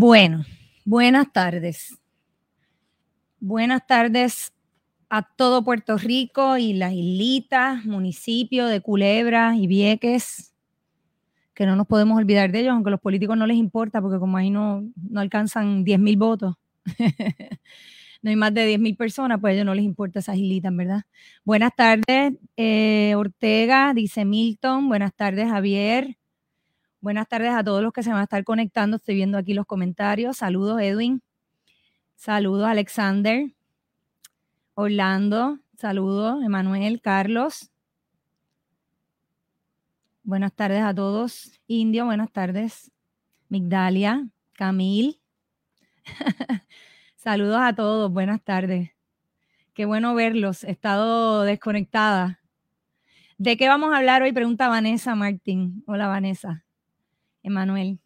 Bueno, buenas tardes. Buenas tardes a todo Puerto Rico y las islitas, municipio de Culebra y Vieques, que no nos podemos olvidar de ellos, aunque a los políticos no les importa, porque como ahí no, no alcanzan 10 mil votos, no hay más de 10 mil personas, pues a ellos no les importa esas islitas, ¿verdad? Buenas tardes, eh, Ortega, dice Milton. Buenas tardes, Javier. Buenas tardes a todos los que se van a estar conectando. Estoy viendo aquí los comentarios. Saludos, Edwin. Saludos, Alexander. Orlando. Saludos, Emanuel, Carlos. Buenas tardes a todos. Indio, buenas tardes. Migdalia, Camil. Saludos a todos, buenas tardes. Qué bueno verlos. He estado desconectada. ¿De qué vamos a hablar hoy? Pregunta Vanessa Martín. Hola, Vanessa. Emanuel.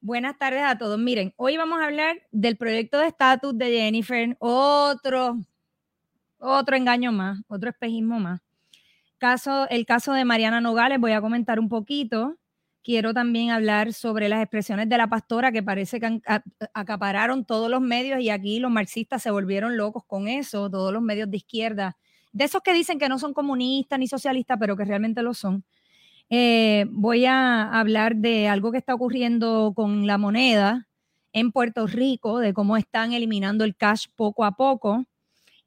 Buenas tardes a todos. Miren, hoy vamos a hablar del proyecto de estatus de Jennifer, otro, otro engaño más, otro espejismo más. Caso, el caso de Mariana Nogales, voy a comentar un poquito. Quiero también hablar sobre las expresiones de la pastora que parece que acapararon todos los medios y aquí los marxistas se volvieron locos con eso, todos los medios de izquierda, de esos que dicen que no son comunistas ni socialistas, pero que realmente lo son. Eh, voy a hablar de algo que está ocurriendo con la moneda en Puerto Rico, de cómo están eliminando el cash poco a poco.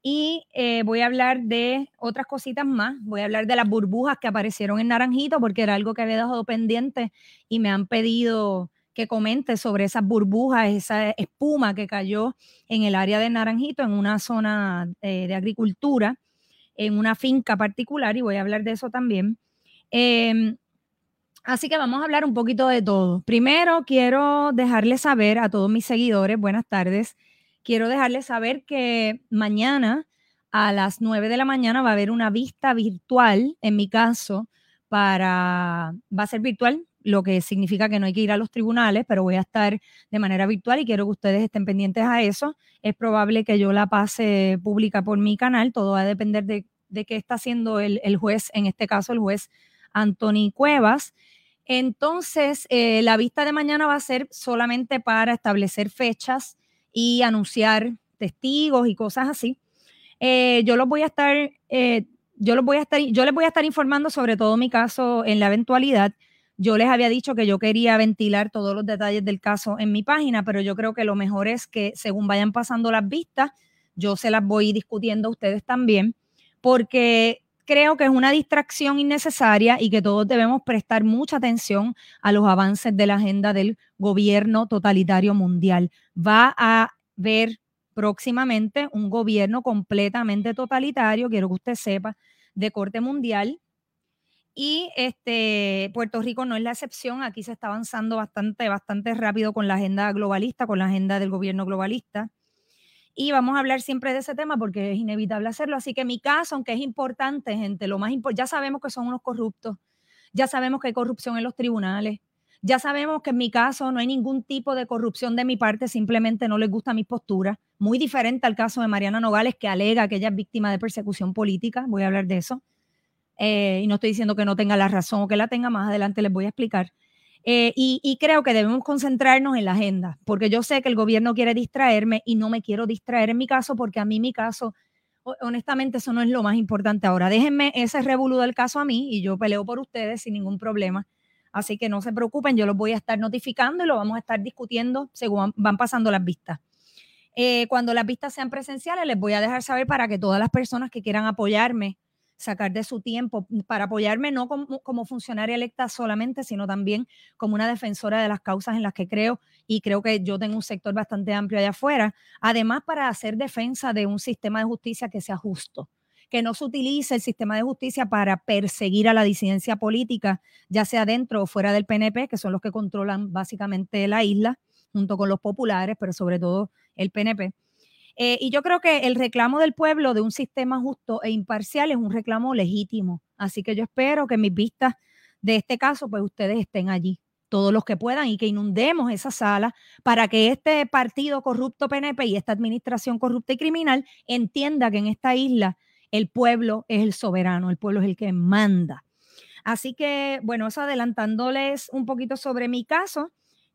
Y eh, voy a hablar de otras cositas más. Voy a hablar de las burbujas que aparecieron en Naranjito, porque era algo que había dejado pendiente y me han pedido que comente sobre esas burbujas, esa espuma que cayó en el área de Naranjito, en una zona eh, de agricultura, en una finca particular, y voy a hablar de eso también. Em, así que vamos a hablar un poquito de todo. Primero, quiero dejarles saber a todos mis seguidores, buenas tardes, quiero dejarles saber que mañana a las 9 de la mañana va a haber una vista virtual, en mi caso, para, va a ser virtual, lo que significa que no hay que ir a los tribunales, pero voy a estar de manera virtual y quiero que ustedes estén pendientes a eso. Es probable que yo la pase pública por mi canal, todo va a depender de, qué está haciendo el, el juez, en este caso el juez Anthony Cuevas. Entonces, eh, la vista de mañana va a ser solamente para establecer fechas y anunciar testigos y cosas así. Eh, yo los voy a estar, eh, yo los voy a estar, yo les voy a estar informando sobre todo mi caso en la eventualidad. Yo les había dicho que yo quería ventilar todos los detalles del caso en mi página, pero yo creo que lo mejor es que según vayan pasando las vistas, yo se las voy discutiendo a ustedes también, porque creo que es una distracción innecesaria y que todos debemos prestar mucha atención a los avances de la agenda del gobierno totalitario mundial. Va a ver próximamente un gobierno completamente totalitario, quiero que usted sepa, de corte mundial. Y este, Puerto Rico no es la excepción, aquí se está avanzando bastante, bastante rápido con la agenda globalista, con la agenda del gobierno globalista y vamos a hablar siempre de ese tema porque es inevitable hacerlo. Así que mi caso, aunque es importante, gente, lo más importante, ya sabemos que son unos corruptos, ya sabemos que hay corrupción en los tribunales, ya sabemos que en mi caso no hay ningún tipo de corrupción de mi parte, simplemente no les gusta mi postura. Muy diferente al caso de Mariana Nogales, que alega que ella es víctima de persecución política. Voy a hablar de eso. Eh, y no estoy diciendo que no tenga la razón o que la tenga, más adelante les voy a explicar. Eh, y, creo que debemos concentrarnos en la agenda, porque yo sé que el gobierno quiere distraerme y no me quiero distraer en mi caso, porque a mí mi caso, honestamente, eso no es lo más importante ahora. Déjenme ese revolú del caso a mí y yo peleo por ustedes sin ningún problema. Así que no se preocupen, yo los voy a estar notificando y lo vamos a estar discutiendo según van pasando las vistas. Eh, cuando las vistas sean presenciales, les voy a dejar saber para que todas las personas que quieran apoyarme sacar de su tiempo para apoyarme no como, funcionaria electa solamente, sino también como una defensora de las causas en las que creo y creo que yo tengo un sector bastante amplio allá afuera. Además, para hacer defensa de un sistema de justicia que sea justo que no se utilice el sistema de justicia para perseguir a la disidencia política, ya sea dentro o fuera del PNP, que son los que controlan básicamente la isla, junto con los populares, pero sobre todo el PNP. Eh, y yo creo que el reclamo del pueblo de un sistema justo e imparcial es un reclamo legítimo. Así que yo espero que mis vistas de este caso, pues ustedes estén allí, todos los que puedan, y que inundemos esa sala para que este partido corrupto PNP y esta administración corrupta y criminal entienda que en esta isla el pueblo es el soberano, el pueblo es el que manda. Así que, bueno, eso adelantándoles un poquito sobre mi caso,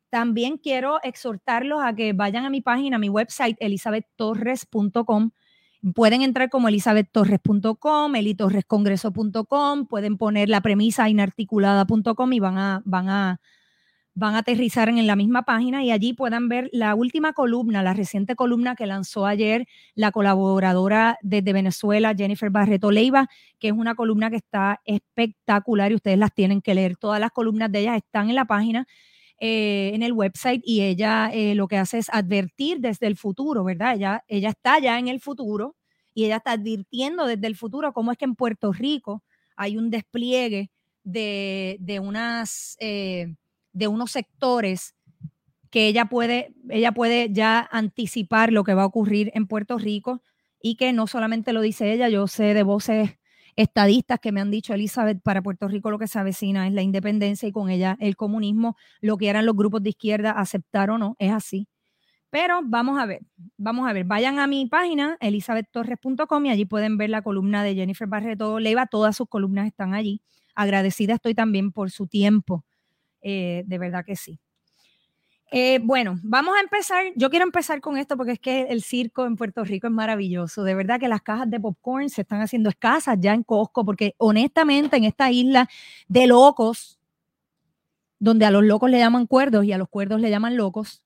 También quiero exhortarlos a que vayan a mi página, a mi website, elizabethtorres.com. Pueden entrar como elizabethtorres.com, elitorrescongreso.com, pueden poner la premisa inarticulada.com y van a, van a van a aterrizar en la misma página y allí puedan ver la última columna, la reciente columna que lanzó ayer la colaboradora desde Venezuela, Jennifer Barreto Leiva, que es una columna que está espectacular y ustedes las tienen que leer. Todas las columnas de ella están en la página. Eh, en el website y ella eh, lo que hace es advertir desde el futuro, ¿verdad? Ella, ella está ya en el futuro y ella está advirtiendo desde el futuro cómo es que en Puerto Rico hay un despliegue de, de. Eh, de unos sectores que ella puede, ella puede ya anticipar lo que va a ocurrir en Puerto Rico y que no solamente lo dice ella, yo sé de voces estadistas que me han dicho, Elizabeth, para Puerto Rico lo que se avecina es la independencia y con ella el comunismo, lo que eran los grupos de izquierda, aceptar o no, es así. Pero vamos a ver, vamos a ver, vayan a mi página, elizabethtorres.com y allí pueden ver la columna de Jennifer Barreto Leiva, todas sus columnas están allí. Agradecida estoy también por su tiempo eh, de verdad que sí. Eh, bueno, vamos a empezar. Yo quiero empezar con esto porque es que el circo en Puerto Rico es maravilloso. De verdad que las cajas de popcorn se están haciendo escasas ya en Costco porque honestamente en esta isla de locos, donde a los locos le llaman cuerdos y a los cuerdos le llaman locos,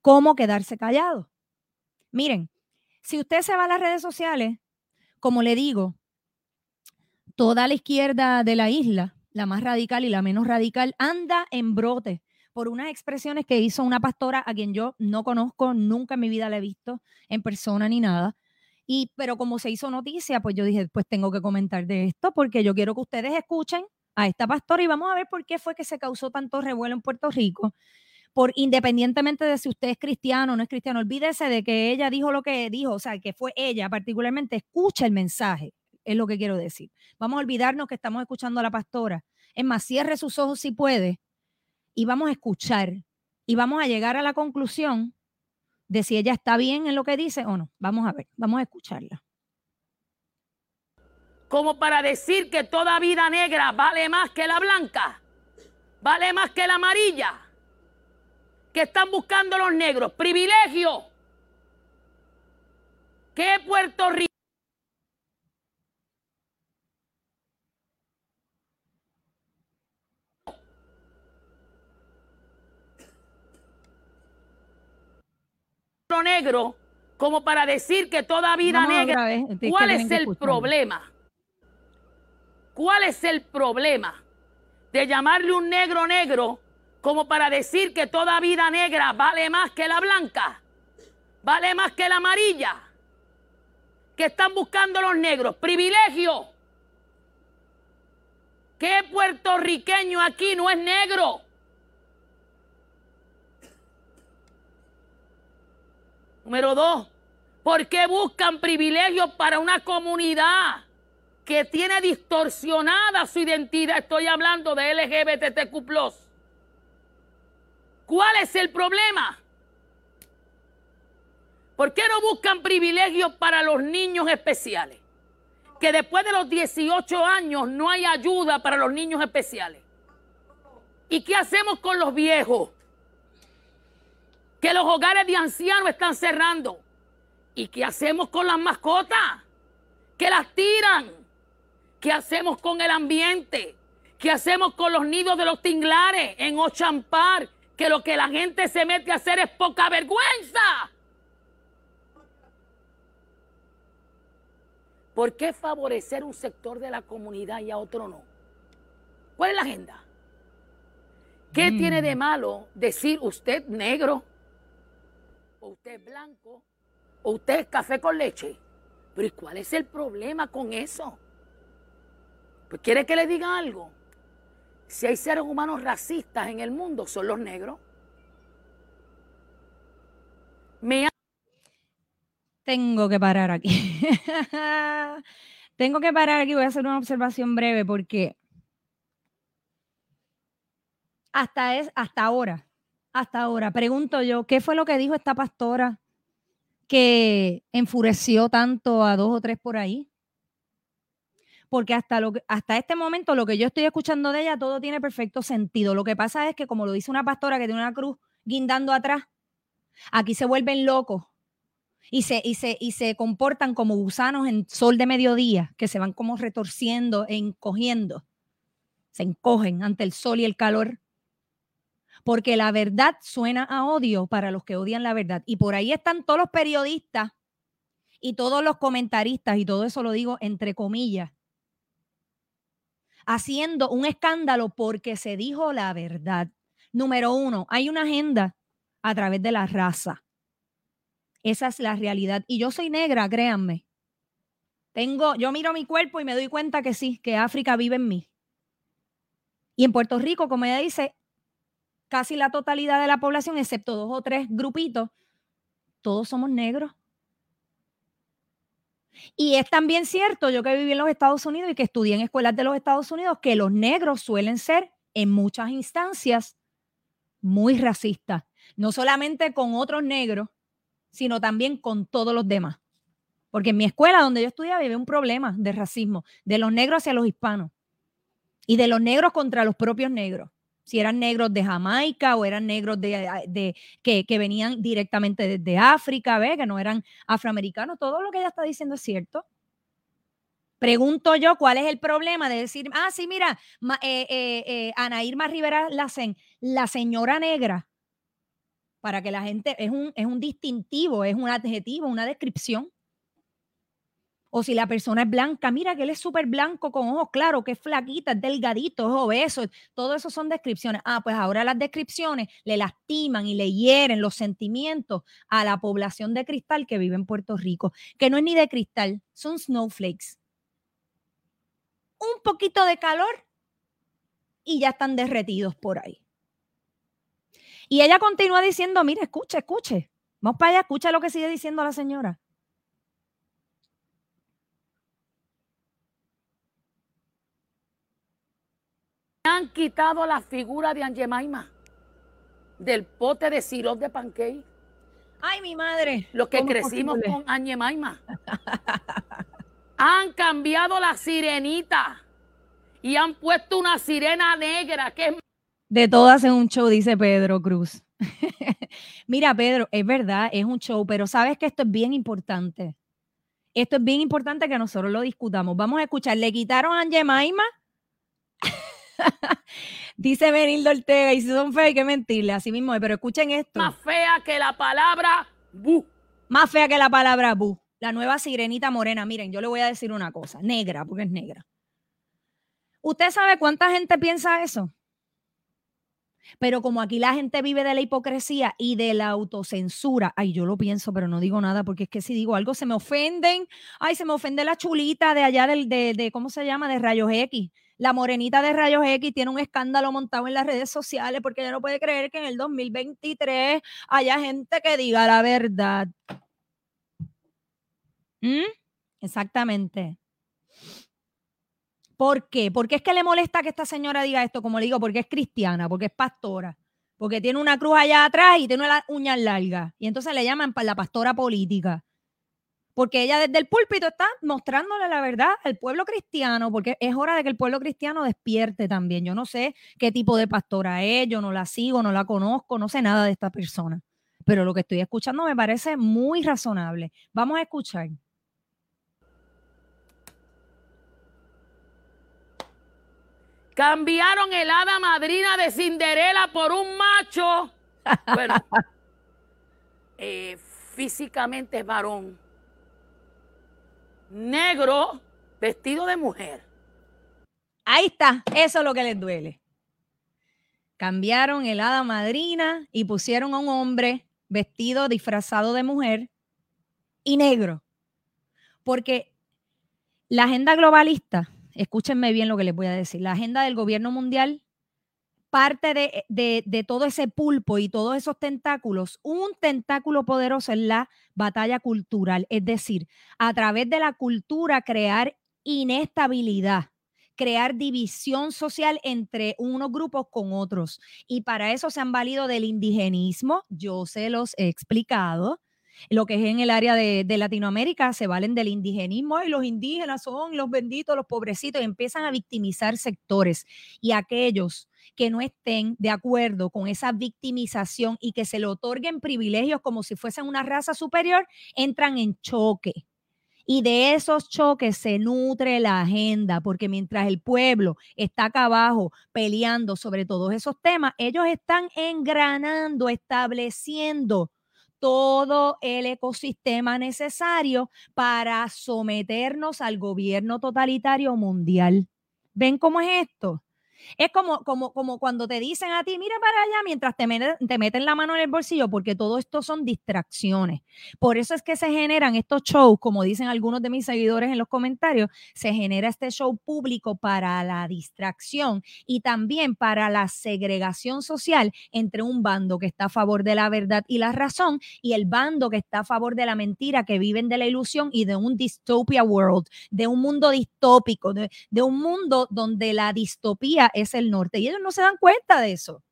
¿cómo quedarse callado? Miren, si usted se va a las redes sociales, como le digo, toda la izquierda de la isla la más radical y la menos radical, anda en brote por unas expresiones que hizo una pastora a quien yo no conozco, nunca en mi vida la he visto en persona ni nada. Y, pero como se hizo noticia, pues yo dije, pues tengo que comentar de esto porque yo quiero que ustedes escuchen a esta pastora y vamos a ver por qué fue que se causó tanto revuelo en Puerto Rico. Por independientemente de si usted es cristiano o no es cristiano, olvídese de que ella dijo lo que dijo, o sea, que fue ella particularmente, escucha el mensaje es lo que quiero decir. Vamos a olvidarnos que estamos escuchando a la pastora. Es más, cierre sus ojos si puede y vamos a escuchar y vamos a llegar a la conclusión de si ella está bien en lo que dice o no. Vamos a ver, vamos a escucharla. Como para decir que toda vida negra vale más que la blanca, vale más que la amarilla, que están buscando los negros, privilegio. ¿Qué Puerto Rico? Negro como para decir que toda vida negra. ¿Cuál es el problema? ¿Cuál es el problema de llamarle un negro negro como para decir que toda vida negra vale más que la blanca? Vale más que la amarilla. Que están buscando los negros. Privilegio. ¿Qué puertorriqueño aquí no es negro? Número dos, ¿por qué buscan privilegios para una comunidad que tiene distorsionada su identidad? Estoy hablando de LGBTQ. ¿Cuál es el problema? ¿Por qué no buscan privilegios para los niños especiales? Que después de los 18 años no hay ayuda para los niños especiales. ¿Y qué hacemos con los viejos? Que los hogares de ancianos están cerrando. ¿Y qué hacemos con las mascotas? Que las tiran. ¿Qué hacemos con el ambiente? ¿Qué hacemos con los nidos de los tinglares en Ochampar? Que lo que la gente se mete a hacer es poca vergüenza. ¿Por qué favorecer un sector de la comunidad y a otro no? ¿Cuál es la agenda? ¿Qué tiene de mm. malo decir usted negro, o usted es blanco, o usted es café con leche. Pero ¿y cuál es el problema con eso? Pues quiere que le diga algo. Si hay seres humanos racistas en el mundo, son los negros. Me Tengo que parar aquí. Tengo que parar aquí. Voy a hacer una observación breve porque hasta, es, hasta ahora hasta ahora. Pregunto yo, ¿qué fue lo que dijo esta pastora que enfureció tanto a dos o tres por ahí? porque hasta, lo, hasta este momento lo que yo estoy escuchando de ella, todo tiene perfecto sentido. Lo que pasa es que, como lo dice una pastora que tiene una cruz guindando atrás, aquí se vuelven locos y se, y se, y se comportan como gusanos en sol de mediodía, que se van como retorciendo e encogiendo. Se encogen ante el sol y el calor. Porque la verdad suena a odio para los que odian la verdad. Y por ahí están todos los periodistas y todos los comentaristas, y todo eso lo digo entre comillas, haciendo un escándalo porque se dijo la verdad. Número uno, hay una agenda a través de la raza. Esa es la realidad. Y yo soy negra, créanme. Tengo, yo miro mi cuerpo y me doy cuenta que sí, que África vive en mí. Y en Puerto Rico, como ella dice, casi la totalidad de la población, excepto dos o tres grupitos, todos somos negros. Y es también cierto, yo que viví en los Estados Unidos y que estudié en escuelas de los Estados Unidos, que los negros suelen ser en muchas instancias muy racistas, no solamente con otros negros, sino también con todos los demás. Porque en mi escuela donde yo estudiaba había un problema de racismo, de los negros hacia los hispanos y de los negros contra los propios negros. Si eran negros de Jamaica o eran negros de, que, que, venían directamente desde África, ¿ve? que no eran afroamericanos, todo lo que ella está diciendo es cierto. Pregunto yo, ¿cuál es el problema de decir, ah, sí, mira, eh, eh, eh, Ana Irma Rivera Lacen, la señora negra, para que la gente, es un, es un distintivo, es un adjetivo, una descripción. O si la persona es blanca, mira que él es súper blanco con ojos claros, que es flaquita, es delgadito, es obeso. Todo eso son descripciones. Ah, pues ahora las descripciones le lastiman y le hieren los sentimientos a la población de cristal que vive en Puerto Rico, que no es ni de cristal, son snowflakes. Un poquito de calor y ya están derretidos por ahí. Y ella continúa diciendo, mire, escuche, escuche. Vamos para allá, escucha lo que sigue diciendo la señora. Han quitado la figura de Angemaima del pote de sirope de pancake. Ay, mi madre. Los que crecimos con Angemaima. han cambiado la sirenita y han puesto una sirena negra que es de todas en un show, dice Pedro Cruz. Mira, Pedro, es verdad, es un show, pero sabes que esto es bien importante. Esto es bien importante que nosotros lo discutamos. Vamos a escuchar. Le quitaron a Angemaima. Dice Benildo Ortega, y si son feas hay que mentirle, así mismo pero escuchen esto. Más fea que la palabra bu. Más fea que la palabra bu. La nueva sirenita morena. Miren, yo le voy a decir una cosa, negra, porque es negra. ¿Usted sabe cuánta gente piensa eso? Pero como aquí la gente vive de la hipocresía y de la autocensura, ay, yo lo pienso, pero no digo nada porque es que si digo algo se me ofenden. Ay, se me ofende la chulita de allá del, de, de ¿cómo se llama? De Rayos X. La morenita de Rayos X tiene un escándalo montado en las redes sociales porque ella no puede creer que en el 2023 haya gente que diga la verdad. ¿Mm? Exactamente. ¿Por qué? ¿Por qué es que le molesta que esta señora diga esto? Como le digo, porque es cristiana, porque es pastora, porque tiene una cruz allá atrás y tiene las uñas largas. Y entonces le llaman la pastora política. Porque ella desde el púlpito está mostrándole la verdad al pueblo cristiano, porque es hora de que el pueblo cristiano despierte también. Yo no sé qué tipo de pastora es, yo no la sigo, no la conozco, no sé nada de esta persona. Pero lo que estoy escuchando me parece muy razonable. Vamos a escuchar. Cambiaron el hada madrina de Cinderela por un macho. Bueno, eh, físicamente es varón. Negro, vestido de mujer. Ahí está, eso es lo que les duele. Cambiaron el hada madrina y pusieron a un hombre vestido, disfrazado de mujer y negro. Porque la agenda globalista escúchenme bien lo que les voy a decir, la agenda del gobierno mundial parte de, todo ese pulpo y todos esos tentáculos, un tentáculo poderoso es la batalla cultural, es decir, a través de la cultura crear inestabilidad, crear división social entre unos grupos con otros. Y para eso se han valido del indigenismo, yo se los he explicado, Lo que es en el área de, Latinoamérica, se valen del indigenismo y los indígenas son los benditos, los pobrecitos, y empiezan a victimizar sectores. Y aquellos que no estén de acuerdo con esa victimización y que se le otorguen privilegios como si fuesen una raza superior, entran en choque. Y de esos choques se nutre la agenda, porque mientras el pueblo está acá abajo peleando sobre todos esos temas, ellos están engranando, estableciendo todo el ecosistema necesario para someternos al gobierno totalitario mundial. ¿Ven cómo es esto? Es como, como, como cuando te dicen a ti, mira para allá mientras te, te meten la mano en el bolsillo, porque todo esto son distracciones. Por eso es que se generan estos shows, como dicen algunos de mis seguidores en los comentarios, se genera este show público para la distracción y también para la segregación social entre un bando que está a favor de la verdad y la razón y el bando que está a favor de la mentira, que viven de la ilusión y de un dystopia world, de un mundo distópico, de, de un mundo donde la distopía es el norte. Y ellos no se dan cuenta de eso.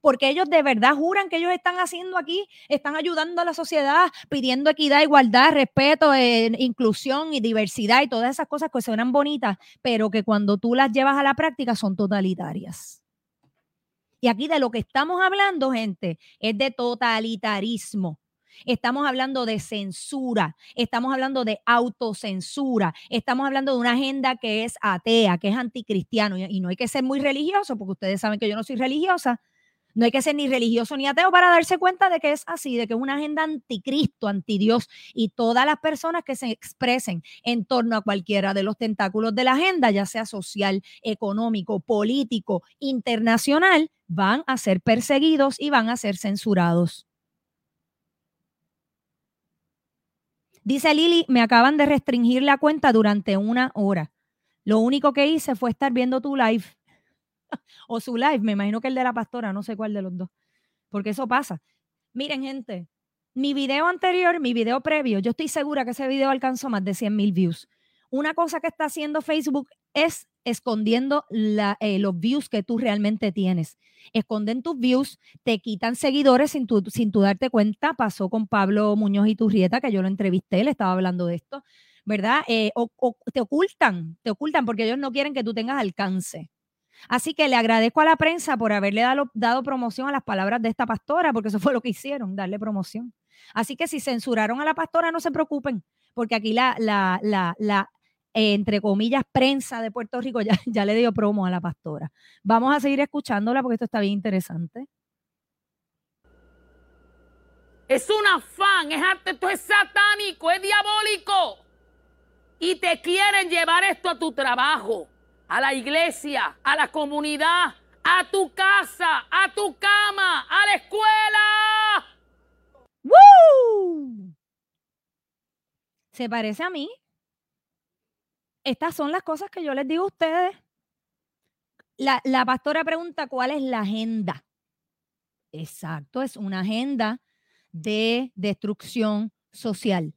Porque ellos de verdad juran que ellos están haciendo aquí, están ayudando a la sociedad, pidiendo equidad, igualdad, respeto, eh, inclusión y diversidad y todas esas cosas que suenan bonitas, pero que cuando tú las llevas a la práctica son totalitarias. Y aquí de lo que estamos hablando, gente, es de totalitarismo. Estamos hablando de censura, estamos hablando de autocensura, estamos hablando de una agenda que es atea, que es anticristiano. Y no hay que ser muy religioso, porque ustedes saben que yo no soy religiosa. No hay que ser ni religioso ni ateo para darse cuenta de que es así, de que es una agenda anticristo, antidios. Y todas las personas que se expresen en torno a cualquiera de los tentáculos de la agenda, ya sea social, económico, político, internacional, van a ser perseguidos y van a ser censurados. Dice Lili, me acaban de restringir la cuenta durante una hora. Lo único que hice fue estar viendo tu live o su live, me imagino que el de la pastora, no sé cuál de los dos, porque eso pasa. Miren, gente, mi video anterior, mi video previo, yo estoy segura que ese video alcanzó más de 100 mil views. Una cosa que está haciendo Facebook es escondiendo eh, los views que tú realmente tienes. Esconden tus views, te quitan seguidores sin tu, sin darte cuenta. Pasó con Pablo Muñoz y Turrieta, que yo lo entrevisté, le estaba hablando de esto, ¿verdad? Eh, o, te ocultan, te ocultan porque ellos no quieren que tú tengas alcance. Así que le agradezco a la prensa por haberle dado, dado promoción a las palabras de esta pastora, porque eso fue lo que hicieron, darle promoción. Así que si censuraron a la pastora, no se preocupen, porque aquí la, la, la, la entre comillas, prensa de Puerto Rico ya, ya le dio promo a la pastora. Vamos a seguir escuchándola porque esto está bien interesante. Es un afán, es arte, esto es satánico, es diabólico. Y te quieren llevar esto a tu trabajo, a la iglesia, a la comunidad, a tu casa, a tu cama, a la escuela. ¡Woo! ¿Se parece a mí? Estas son las cosas que yo les digo a ustedes. La, la pastora pregunta cuál es la agenda. Exacto, es una agenda de destrucción social.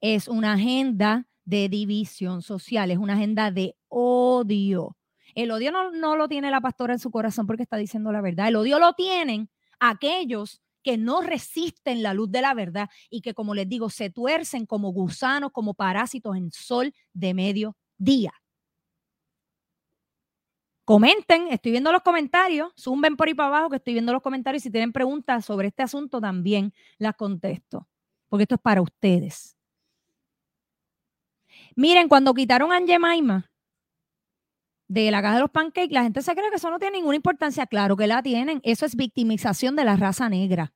Es una agenda de división social, es una agenda de odio. El odio no, no, lo tiene la pastora en su corazón porque está diciendo la verdad. El odio lo tienen aquellos que no resisten la luz de la verdad y que, como les digo, se tuercen como gusanos, como parásitos en sol de medio día. Comenten, estoy viendo los comentarios, zumben por ahí para abajo que estoy viendo los comentarios. Si tienen preguntas sobre este asunto, también las contesto, porque esto es para ustedes. Miren, cuando quitaron a Angemaima de la caja de los pancakes, la gente se cree que eso no tiene ninguna importancia. Claro que la tienen. Eso es victimización de la raza negra.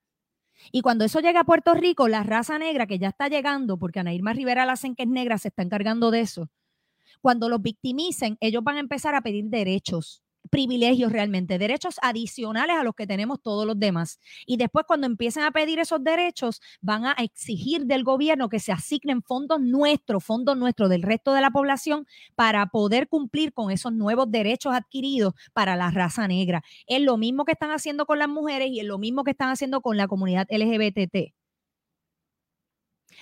Y cuando eso llega a Puerto Rico, la raza negra que ya está llegando, porque Ana Irma Rivera la que es negra, se está encargando de eso. Cuando los victimicen, ellos van a empezar a pedir derechos privilegios realmente, derechos adicionales a los que tenemos todos los demás. Y después cuando empiecen a pedir esos derechos, van a exigir del gobierno que se asignen fondos nuestros, fondos nuestros del resto de la población para poder cumplir con esos nuevos derechos adquiridos para la raza negra. Es lo mismo que están haciendo con las mujeres y es lo mismo que están haciendo con la comunidad LGBT.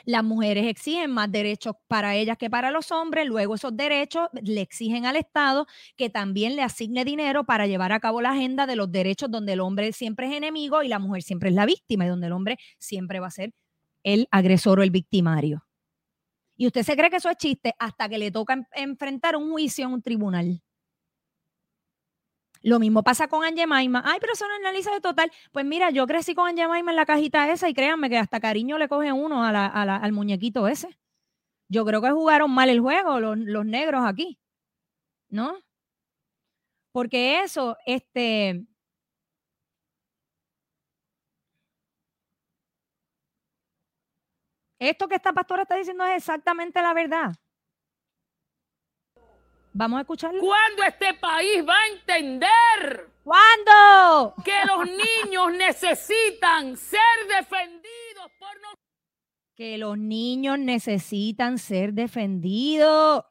Las mujeres exigen más derechos para ellas que para los hombres, luego esos derechos le exigen al Estado que también le asigne dinero para llevar a cabo la agenda de los derechos donde el hombre siempre es enemigo y la mujer siempre es la víctima y donde el hombre siempre va a ser el agresor o el victimario. Y usted se cree que eso es chiste hasta que le toca enfrentar un juicio en un tribunal. Lo mismo pasa con Maima. Ay, pero eso no analiza de total. Pues mira, yo crecí con Maima en la cajita esa y créanme que hasta cariño le coge uno al muñequito ese. Yo creo que jugaron mal el juego los, los negros aquí. ¿No? Porque eso, este, Esto que esta pastora está diciendo es exactamente la verdad. Vamos a escucharlo. ¿Cuándo este país va a entender? ¿Cuándo? Que los niños necesitan ser defendidos por nosotros. Que los niños necesitan ser defendidos.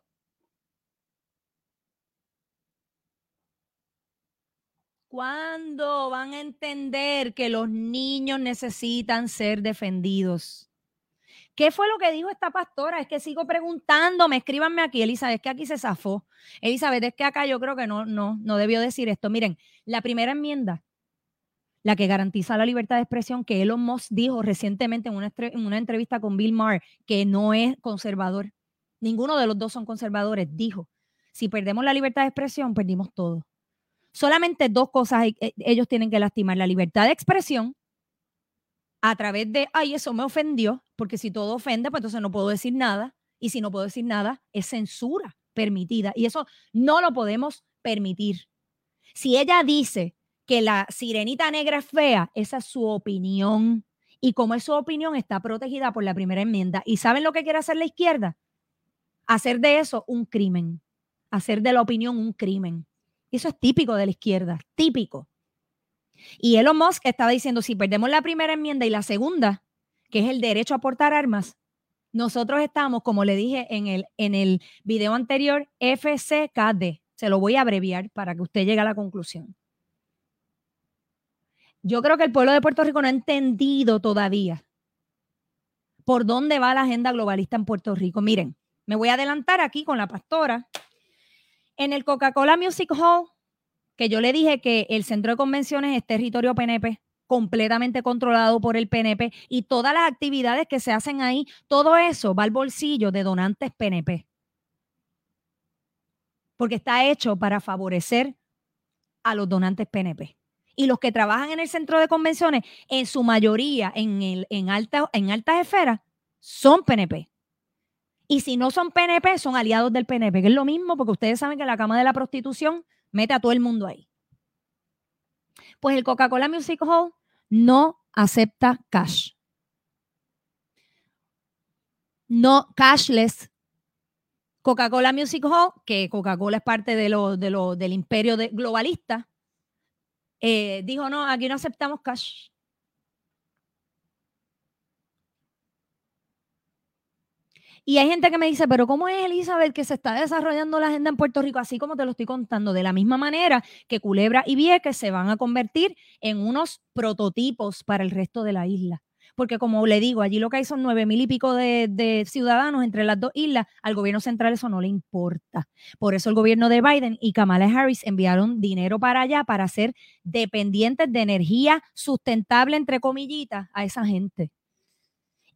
¿Cuándo van a entender que los niños necesitan ser defendidos? ¿Qué fue lo que dijo esta pastora? Es que sigo preguntándome, escríbanme aquí, Elizabeth, es que aquí se zafó. Elizabeth, es que acá yo creo que no, no, no debió decir esto. Miren, la primera enmienda, la que garantiza la libertad de expresión, que Elon Musk dijo recientemente en una, en una entrevista con Bill Maher, que no es conservador. Ninguno de los dos son conservadores. Dijo, si perdemos la libertad de expresión, perdimos todo. Solamente dos cosas eh, ellos tienen que lastimar, la libertad de expresión a través de, ay, eso me ofendió, porque si todo ofende, pues entonces no puedo decir nada. Y si no puedo decir nada, es censura permitida. Y eso no lo podemos permitir. Si ella dice que la sirenita negra es fea, esa es su opinión. Y como es su opinión, está protegida por la primera enmienda. ¿Y saben lo que quiere hacer la izquierda? Hacer de eso un crimen. Hacer de la opinión un crimen. Eso es típico de la izquierda, típico. Y Elon Musk estaba diciendo, si perdemos la primera enmienda y la segunda, que es el derecho a portar armas, nosotros estamos, como le dije en el, en el video anterior, FCKD. Se lo voy a abreviar para que usted llegue a la conclusión. Yo creo que el pueblo de Puerto Rico no ha entendido todavía por dónde va la agenda globalista en Puerto Rico. Miren, me voy a adelantar aquí con la pastora. En el Coca-Cola Music Hall que yo le dije que el centro de convenciones es territorio PNP, completamente controlado por el PNP y todas las actividades que se hacen ahí, todo eso va al bolsillo de donantes PNP. Porque está hecho para favorecer a los donantes PNP. Y los que trabajan en el centro de convenciones, en su mayoría en, el, en, alta, en altas esferas, son PNP. Y si no son PNP, son aliados del PNP, que es lo mismo, porque ustedes saben que la cama de la prostitución Mete a todo el mundo ahí. Pues el Coca-Cola Music Hall no acepta cash. No cashless. Coca-Cola Music Hall, que Coca-Cola es parte de lo, de lo, del imperio globalista, eh, dijo, no, aquí no aceptamos cash. Y hay gente que me dice, pero ¿cómo es Elizabeth que se está desarrollando la agenda en Puerto Rico? Así como te lo estoy contando, de la misma manera que Culebra y Vieques se van a convertir en unos prototipos para el resto de la isla. Porque como le digo, allí lo que hay son nueve mil y pico de, ciudadanos entre las dos islas, al gobierno central eso no le importa. Por eso el gobierno de Biden y Kamala Harris enviaron dinero para allá para ser dependientes de energía sustentable, entre comillitas, a esa gente.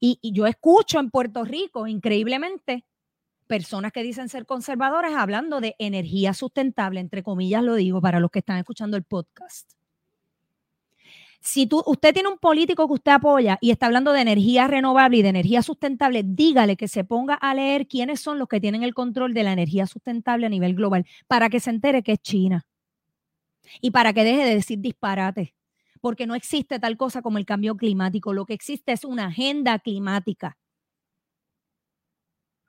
Y, yo escucho en Puerto Rico, increíblemente, personas que dicen ser conservadoras hablando de energía sustentable, entre comillas lo digo para los que están escuchando el podcast. Si tú, usted tiene un político que usted apoya y está hablando de energía renovable y de energía sustentable, dígale que se ponga a leer quiénes son los que tienen el control de la energía sustentable a nivel global para que se entere que es China y para que deje de decir disparate porque no existe tal cosa como el cambio climático. Lo que existe es una agenda climática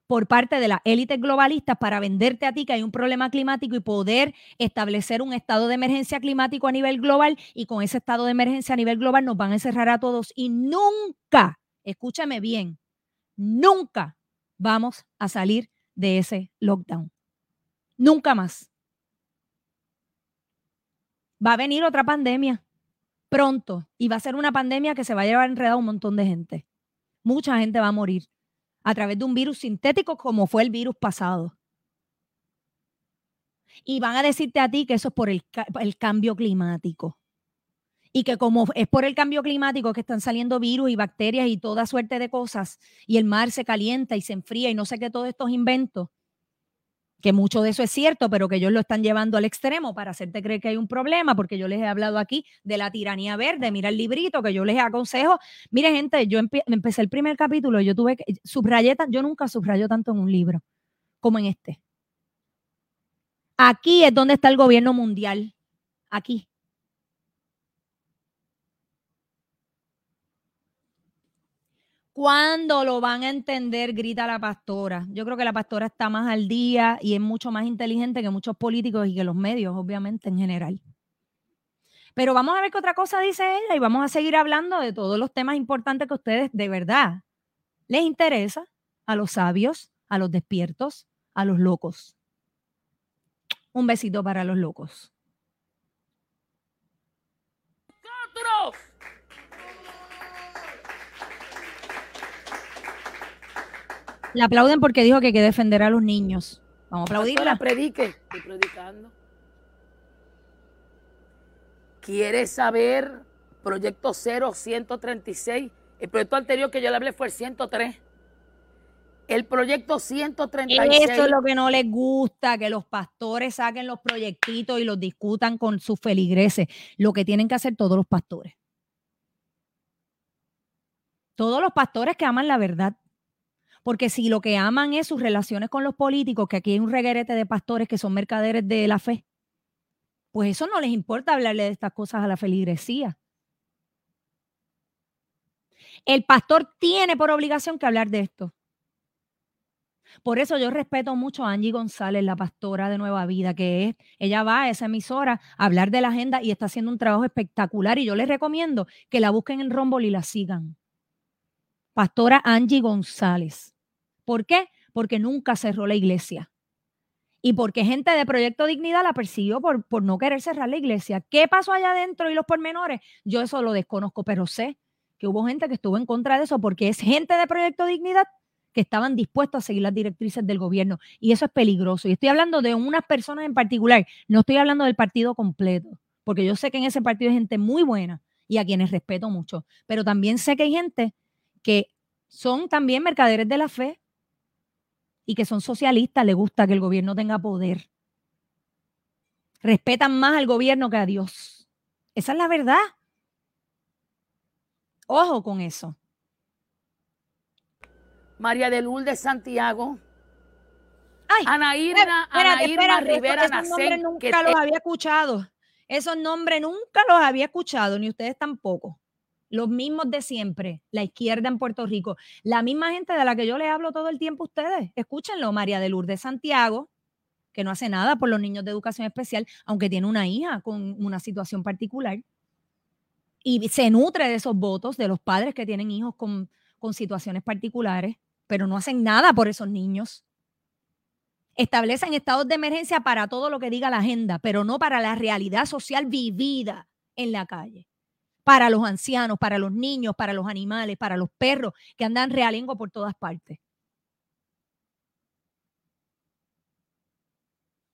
por parte de las élites globalistas para venderte a ti que hay un problema climático y poder establecer un estado de emergencia climático a nivel global y con ese estado de emergencia a nivel global nos van a encerrar a todos y nunca, escúchame bien, nunca vamos a salir de ese lockdown. Nunca más. Va a venir otra pandemia pronto y va a ser una pandemia que se va a llevar enredado a un montón de gente. Mucha gente va a morir a través de un virus sintético como fue el virus pasado. Y van a decirte a ti que eso es por el, el cambio climático. y que como es por el cambio climático que están saliendo virus y bacterias y toda suerte de cosas, y el mar se calienta y se enfría y no sé qué todos estos inventos, que mucho de eso es cierto, pero que ellos lo están llevando al extremo para hacerte creer que hay un problema, porque yo les he hablado aquí de la tiranía verde, mira el librito que yo les aconsejo. Mire, gente, yo empecé el primer capítulo, yo tuve que subrayé, yo nunca subrayo tanto en un libro como en este. Aquí es donde está el gobierno mundial, aquí. ¿Cuándo lo van a entender? Grita la pastora. Yo creo que la pastora está más al día y es mucho más inteligente que muchos políticos y que los medios, obviamente, en general. Pero vamos a ver qué otra cosa dice ella y vamos a seguir hablando de todos los temas importantes que a ustedes de verdad les interesa, a los sabios, a los despiertos, a los locos. Un besito para los locos. Le aplauden porque dijo que hay que defender a los niños. Vamos a aplaudirla. predique. Estoy predicando. ¿Quieres saber proyecto 0, 136? El proyecto anterior que yo le hablé fue el 103. El proyecto 136. Eso es lo que no les gusta, que los pastores saquen los proyectitos y los discutan con sus feligreses. Lo que tienen que hacer todos los pastores. Todos los pastores que aman la verdad. Porque si lo que aman es sus relaciones con los políticos, que aquí hay un reguerete de pastores que son mercaderes de la fe, pues eso no les importa hablarle de estas cosas a la feligresía. El pastor tiene por obligación que hablar de esto. Por eso yo respeto mucho a Angie González, la pastora de Nueva Vida, que es, ella va a esa emisora a hablar de la agenda y está haciendo un trabajo espectacular. Y yo les recomiendo que la busquen en Rumble y la sigan. Pastora Angie González. ¿Por qué? Porque nunca cerró la iglesia. Y porque gente de Proyecto Dignidad la persiguió por, por no querer cerrar la iglesia. ¿Qué pasó allá adentro y los pormenores? Yo eso lo desconozco, pero sé que hubo gente que estuvo en contra de eso porque es gente de Proyecto Dignidad que estaban dispuestos a seguir las directrices del gobierno. Y eso es peligroso. Y estoy hablando de unas personas en particular, no estoy hablando del partido completo, porque yo sé que en ese partido hay gente muy buena y a quienes respeto mucho, pero también sé que hay gente que son también mercaderes de la fe y que son socialistas, les gusta que el gobierno tenga poder. Respetan más al gobierno que a Dios. Esa es la verdad. Ojo con eso. María de Lourdes Santiago. Ay, Ana Irma, Ana Rivera Esos nombres nunca los había escuchado. Esos nombres nunca los había escuchado, ni ustedes tampoco los mismos de siempre, la izquierda en Puerto Rico, la misma gente de la que yo les hablo todo el tiempo ustedes. Escúchenlo, María de Lourdes Santiago, que no hace nada por los niños de educación especial, aunque tiene una hija con una situación particular. Y se nutre de esos votos de los padres que tienen hijos con, con situaciones particulares, pero no hacen nada por esos niños. Establecen estados de emergencia para todo lo que diga la agenda, pero no para la realidad social vivida en la calle para los ancianos, para los niños, para los animales, para los perros que andan realengo por todas partes.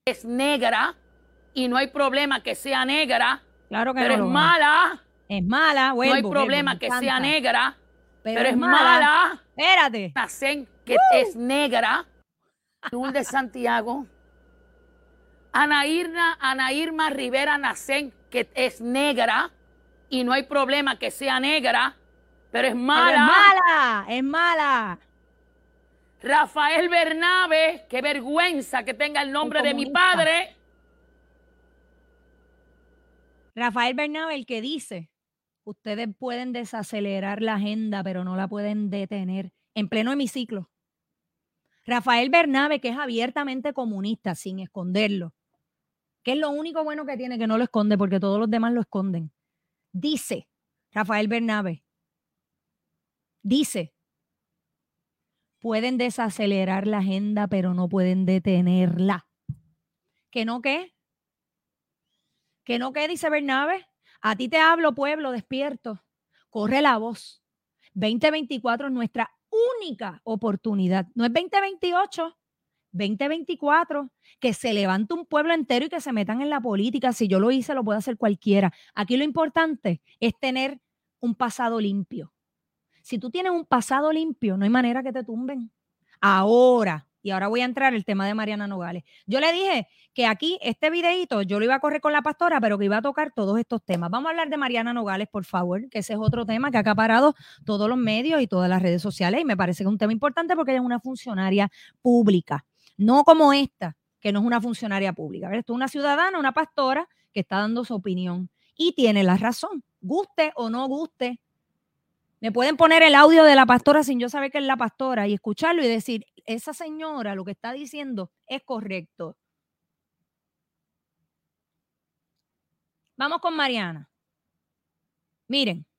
Es negra y no hay problema que sea negra. Claro que pero es mala. Es mala, No hay problema que sea negra, pero, es mala. Espérate. Nacen que es negra. de Santiago. Ana Irma, Ana Irma Rivera Nacen, que es negra y no hay problema que sea negra, pero es mala. es mala, es mala. Rafael Bernabe, qué vergüenza que tenga el nombre de mi padre. Rafael Bernabe, el que dice, ustedes pueden desacelerar la agenda, pero no la pueden detener en pleno hemiciclo. Rafael Bernabe, que es abiertamente comunista, sin esconderlo, que es lo único bueno que tiene, que no lo esconde, porque todos los demás lo esconden. Dice Rafael Bernabe, dice, pueden desacelerar la agenda, pero no pueden detenerla. ¿Que no qué? ¿Que no qué? Dice Bernabe. A ti te hablo, pueblo, despierto. Corre la voz. 2024 es nuestra única oportunidad. No es 2028. 2024, que se levante un pueblo entero y que se metan en la política. Si yo lo hice, lo puede hacer cualquiera. Aquí lo importante es tener un pasado limpio. Si tú tienes un pasado limpio, no hay manera que te tumben. Ahora, y ahora voy a entrar el tema de Mariana Nogales. Yo le dije que aquí este videito yo lo iba a correr con la pastora, pero que iba a tocar todos estos temas. Vamos a hablar de Mariana Nogales, por favor, que ese es otro tema que ha acaparado todos los medios y todas las redes sociales y me parece que es un tema importante porque ella es una funcionaria pública, no como esta, que no es una funcionaria pública. Esto es una ciudadana, una pastora que está dando su opinión y tiene la razón, guste o no guste me pueden poner el audio de la pastora sin yo saber que es la pastora y escucharlo y decir, esa señora lo que está diciendo es correcto. Vamos con Mariana. Miren.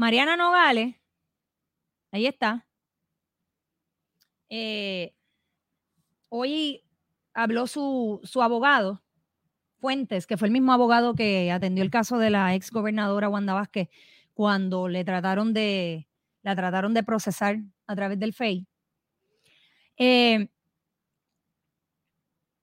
Mariana Nogales, ahí está. Eh, hoy habló su, su abogado Fuentes, que fue el mismo abogado que atendió el caso de la ex gobernadora Wanda Vázquez cuando le trataron de, la trataron de procesar a través del FEI. Eh,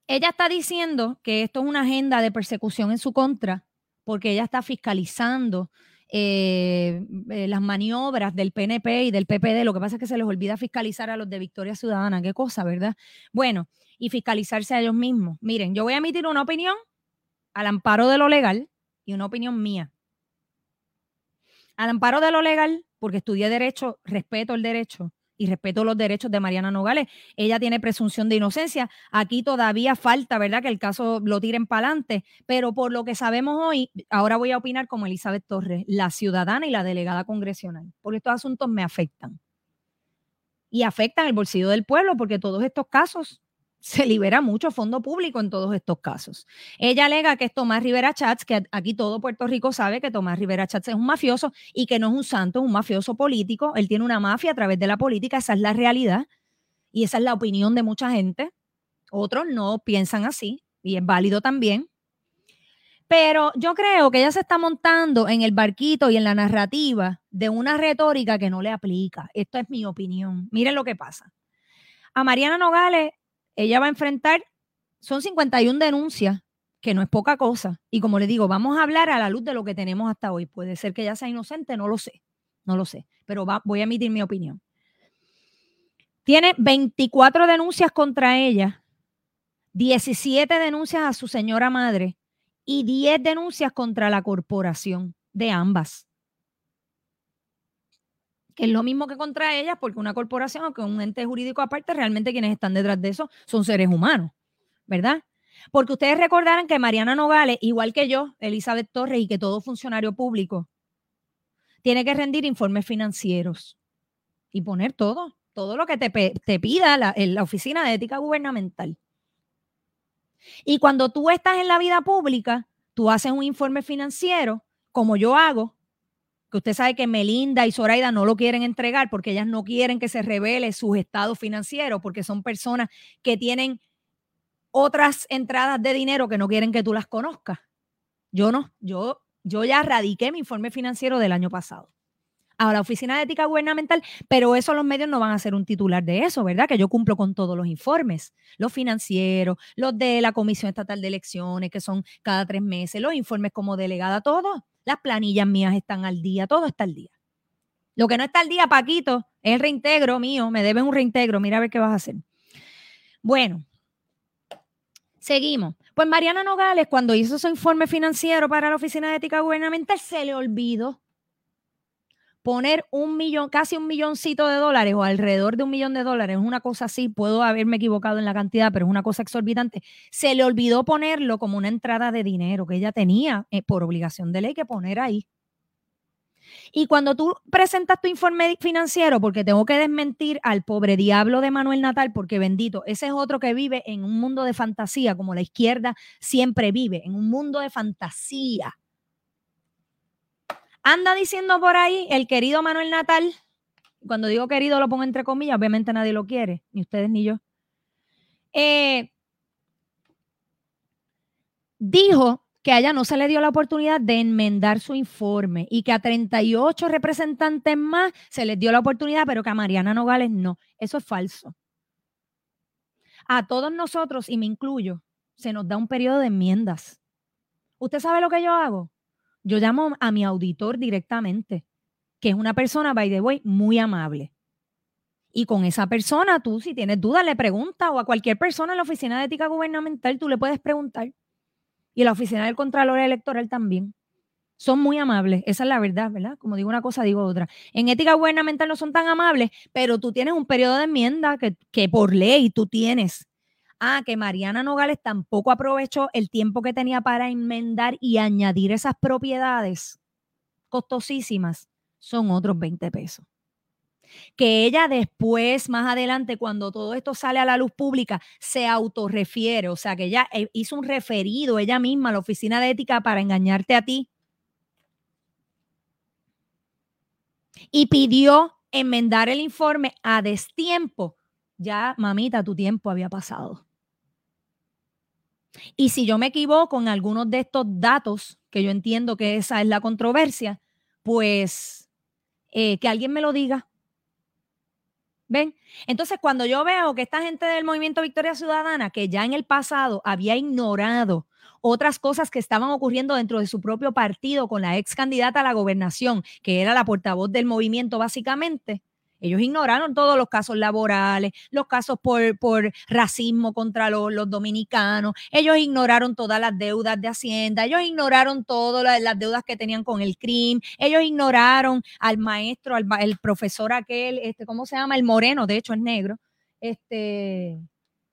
ella está diciendo que esto es una agenda de persecución en su contra porque ella está fiscalizando eh, eh, las maniobras del PNP y del PPD. Lo que pasa es que se les olvida fiscalizar a los de Victoria Ciudadana. Qué cosa, ¿verdad? Bueno, y fiscalizarse a ellos mismos. Miren, yo voy a emitir una opinión al amparo de lo legal y una opinión mía. Al amparo de lo legal, porque estudié derecho, respeto el derecho y respeto los derechos de Mariana Nogales. Ella tiene presunción de inocencia. Aquí todavía falta, ¿verdad?, que el caso lo tiren para adelante. Pero por lo que sabemos hoy, ahora voy a opinar como Elizabeth Torres, la ciudadana y la delegada congresional, porque estos asuntos me afectan. Y afectan el bolsillo del pueblo, porque todos estos casos se libera mucho fondo público en todos estos casos. Ella alega que es Tomás Rivera Chats, que aquí todo Puerto Rico sabe que Tomás Rivera Chats es un mafioso y que no es un santo, es un mafioso político. Él tiene una mafia a través de la política, esa es la realidad y esa es la opinión de mucha gente. Otros no piensan así y es válido también. Pero yo creo que ella se está montando en el barquito y en la narrativa de una retórica que no le aplica. Esto es mi opinión. Miren lo que pasa. A Mariana Nogales ella va a enfrentar, son 51 denuncias, que no es poca cosa. Y como le digo, vamos a hablar a la luz de lo que tenemos hasta hoy. Puede ser que ella sea inocente, no lo sé, no lo sé, pero voy a emitir mi opinión. Tiene 24 denuncias contra ella, 17 denuncias a su señora madre y 10 denuncias contra la corporación de ambas es lo mismo que contra ellas, porque una corporación o que un ente jurídico aparte, realmente quienes están detrás de eso son seres humanos, ¿verdad? Porque ustedes recordarán que Mariana Nogales, igual que yo, Elizabeth Torres y que todo funcionario público, tiene que rendir informes financieros y poner todo, todo lo que te, te pida la, la Oficina de Ética Gubernamental. Y cuando tú estás en la vida pública, tú haces un informe financiero, como yo hago, que usted sabe que Melinda y Zoraida no lo quieren entregar porque ellas no quieren que se revele sus estados financieros, porque son personas que tienen otras entradas de dinero que no quieren que tú las conozcas. Yo no, yo, yo ya radiqué mi informe financiero del año pasado a la Oficina de Ética Gubernamental, pero eso los medios no van a ser un titular de eso, ¿verdad? Que yo cumplo con todos los informes, los financieros, los de la Comisión Estatal de Elecciones, que son cada tres meses, los informes como delegada, todo. Las planillas mías están al día, todo está al día. Lo que no está al día, Paquito, es el reintegro mío, me deben un reintegro, mira a ver qué vas a hacer. Bueno, seguimos. Pues Mariana Nogales, cuando hizo su informe financiero para la Oficina de Ética Gubernamental, se le olvidó poner un millón, casi un milloncito de dólares o alrededor de un millón de dólares, una cosa así, puedo haberme equivocado en la cantidad, pero es una cosa exorbitante, se le olvidó ponerlo como una entrada de dinero que ella tenía eh, por obligación de ley que poner ahí. Y cuando tú presentas tu informe financiero, porque tengo que desmentir al pobre diablo de Manuel Natal, porque bendito, ese es otro que vive en un mundo de fantasía, como la izquierda siempre vive, en un mundo de fantasía Anda diciendo por ahí el querido Manuel Natal, cuando digo querido lo pongo entre comillas, obviamente nadie lo quiere, ni ustedes ni yo. Eh, dijo que a ella no se le dio la oportunidad de enmendar su informe y que a 38 representantes más se les dio la oportunidad, pero que a Mariana Nogales no. Eso es falso. A todos nosotros, y me incluyo, se nos da un periodo de enmiendas. ¿Usted sabe lo que yo hago? Yo llamo a mi auditor directamente, que es una persona, by the way, muy amable. Y con esa persona, tú, si tienes dudas, le preguntas o a cualquier persona en la oficina de ética gubernamental, tú le puedes preguntar. Y la oficina del Contralor Electoral también. Son muy amables, esa es la verdad, ¿verdad? Como digo una cosa, digo otra. En ética gubernamental no son tan amables, pero tú tienes un periodo de enmienda que, que por ley tú tienes. Ah, que Mariana Nogales tampoco aprovechó el tiempo que tenía para enmendar y añadir esas propiedades costosísimas. Son otros 20 pesos que ella después, más adelante, cuando todo esto sale a la luz pública, se autorrefiere, o sea, que ella eh, hizo un referido ella misma a la oficina de ética para engañarte a ti. Y pidió enmendar el informe a destiempo. Ya, mamita, tu tiempo había pasado. Y si yo me equivoco en algunos de estos datos, que yo entiendo que esa es la controversia, pues eh, que alguien me lo diga ¿Ven? Entonces, cuando yo veo que esta gente del movimiento Victoria Ciudadana, que ya en el pasado había ignorado otras cosas que estaban ocurriendo dentro de su propio partido con la ex candidata a la gobernación, que era la portavoz del movimiento básicamente, ellos ignoraron todos los casos laborales, los casos por, por racismo contra los, dominicanos, ellos ignoraron todas las deudas de Hacienda, ellos ignoraron todas las, deudas que tenían con el crimen, ellos ignoraron al maestro, al el profesor aquel, este, ¿cómo se llama? El moreno, de hecho es negro, este...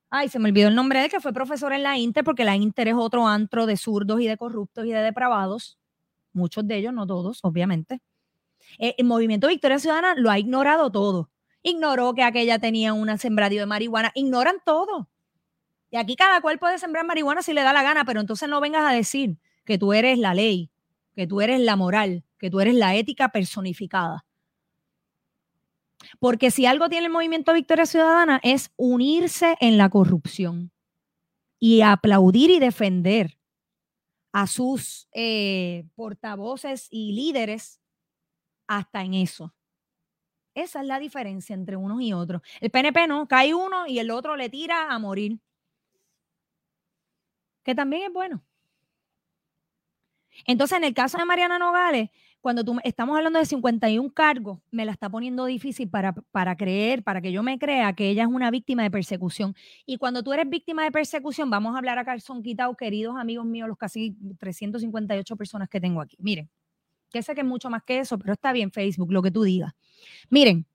Ay, se me olvidó el nombre de él, que fue profesor en la Inter, porque la Inter es otro antro de zurdos y de corruptos y de depravados. Muchos de ellos, no todos, obviamente. Eh, el movimiento Victoria Ciudadana lo ha ignorado todo. Ignoró que aquella tenía un sembradío de marihuana. Ignoran todo. Y aquí cada cual puede sembrar marihuana si le da la gana, pero entonces no vengas a decir que tú eres la ley, que tú eres la moral, que tú eres la ética personificada. Porque si algo tiene el movimiento Victoria Ciudadana es unirse en la corrupción y aplaudir y defender a sus eh, portavoces y líderes hasta en eso. Esa es la diferencia entre unos y otros. El PNP no, cae uno y el otro le tira a morir. Que también es bueno. Entonces, en el caso de Mariana Nogales, cuando tú estamos hablando de 51 cargos, me la está poniendo difícil para, para creer, para que yo me crea que ella es una víctima de persecución. Y cuando tú eres víctima de persecución, vamos a hablar a calzón quitado, queridos amigos míos, los casi 358 personas que tengo aquí. Miren, que sé que es mucho más que eso, pero está bien Facebook, lo que tú digas. Miren,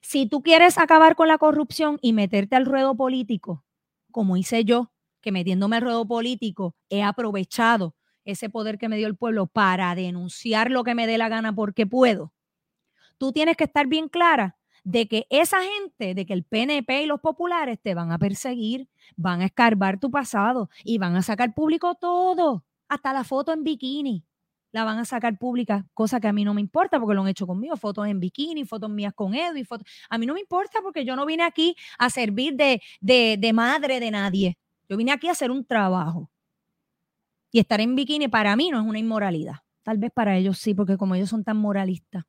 si tú quieres acabar con la corrupción y meterte al ruedo político, como hice yo, que metiéndome al ruedo político he aprovechado ese poder que me dio el pueblo para denunciar lo que me dé la gana porque puedo, tú tienes que estar bien clara de que esa gente, de que el PNP y los populares te van a perseguir, van a escarbar tu pasado y van a sacar público todo, hasta la foto en bikini la van a sacar pública, cosa que a mí no me importa porque lo han hecho conmigo, fotos en bikini, fotos mías con Edu y fotos. A mí no me importa porque yo no vine aquí a servir de, de, madre de nadie. Yo vine aquí a hacer un trabajo. Y estar en bikini para mí no es una inmoralidad. Tal vez para ellos sí, porque como ellos son tan moralistas.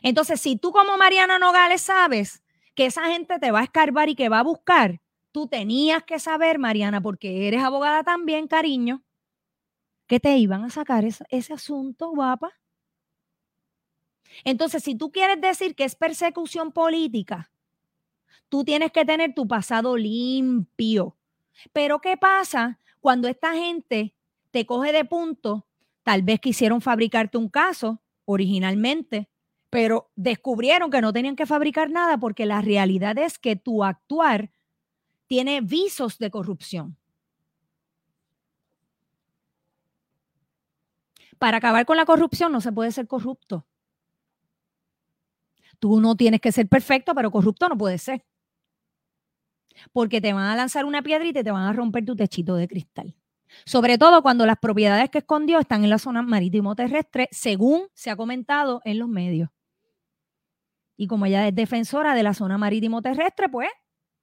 Entonces, si tú como Mariana Nogales sabes que esa gente te va a escarbar y que va a buscar, tú tenías que saber, Mariana, porque eres abogada también, cariño, que te iban a sacar ese, asunto, guapa. Entonces, si tú quieres decir que es persecución política, tú tienes que tener tu pasado limpio. Pero ¿qué pasa cuando esta gente te coge de punto? Tal vez quisieron fabricarte un caso originalmente, pero descubrieron que no tenían que fabricar nada porque la realidad es que tu actuar tiene visos de corrupción. Para acabar con la corrupción no se puede ser corrupto. Tú no tienes que ser perfecto, pero corrupto no puede ser. Porque te van a lanzar una piedrita y te van a romper tu techito de cristal. Sobre todo cuando las propiedades que escondió están en la zona marítimo terrestre, según se ha comentado en los medios. Y como ella es defensora de la zona marítimo terrestre, pues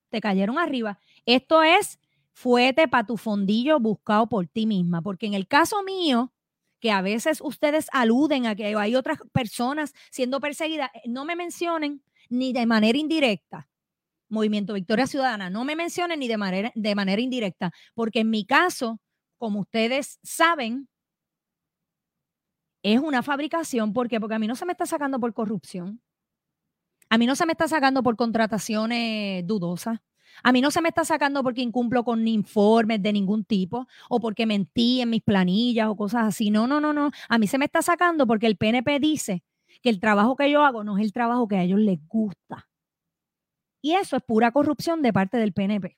te cayeron arriba. Esto es fuete para tu fondillo buscado por ti misma, porque en el caso mío, que a veces ustedes aluden a que hay otras personas siendo perseguidas, eh, no me mencionen ni de manera indirecta. Movimiento Victoria Ciudadana, no me mencionen ni de manera, de manera indirecta, porque en mi caso, como ustedes saben, es una fabricación. ¿Por qué? Porque a mí no se me está sacando por corrupción. A mí no se me está sacando por contrataciones dudosas. A mí no se me está sacando porque incumplo con informes de ningún tipo o porque mentí en mis planillas o cosas así. No, no, no, no. A mí se me está sacando porque el PNP dice que el trabajo que yo hago no es el trabajo que a ellos les gusta. Y eso es pura corrupción de parte del PNP.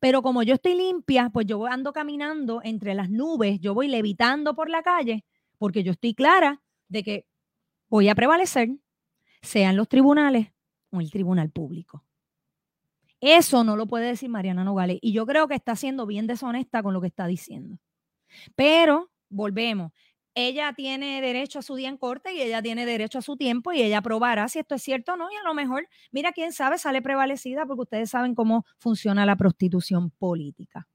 Pero como yo estoy limpia, pues yo ando caminando entre las nubes, yo voy levitando por la calle, porque yo estoy clara de que voy a prevalecer, sean los tribunales o el tribunal público. Eso no lo puede decir Mariana Nogales. Y yo creo que está siendo bien deshonesta con lo que está diciendo. Pero volvemos. Ella tiene derecho a su día en corte y ella tiene derecho a su tiempo y ella probará si esto es cierto o no. Y a lo mejor, mira, quién sabe, sale prevalecida porque ustedes saben cómo funciona la prostitución política.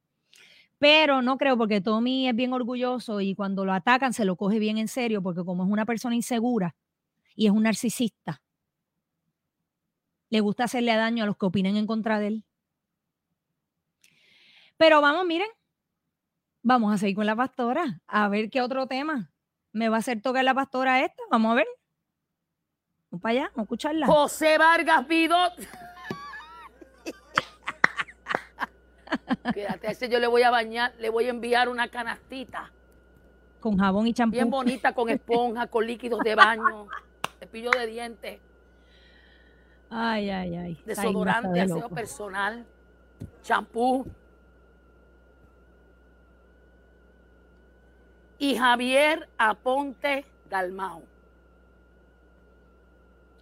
Pero no creo porque Tommy es bien orgulloso y cuando lo atacan se lo coge bien en serio porque como es una persona insegura y es un narcisista, le gusta hacerle daño a los que opinen en contra de él. Pero vamos, miren, vamos a seguir con la pastora, a ver qué otro tema me va a hacer tocar la pastora esta. Vamos a ver. Vamos para allá, vamos a escucharla. José Vargas Vidot. Quédate, a ese yo le voy a bañar, le voy a enviar una canastita. Con jabón y champú. Bien bonita, con esponja, con líquidos de baño, cepillo de dientes. Ay, ay, ay. Desodorante, aseo personal, champú. Y Javier Aponte Dalmao.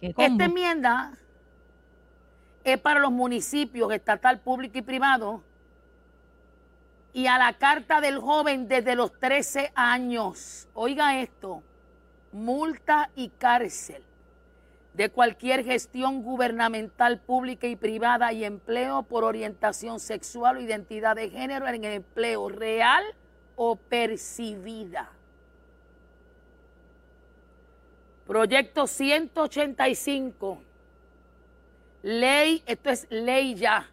Esta enmienda es para los municipios estatal, público y privado y a la carta del joven desde los 13 años. Oiga esto, multa y cárcel de cualquier gestión gubernamental pública y privada y empleo por orientación sexual o identidad de género en empleo real o percibida. Proyecto 185. Ley, esto es ley ya,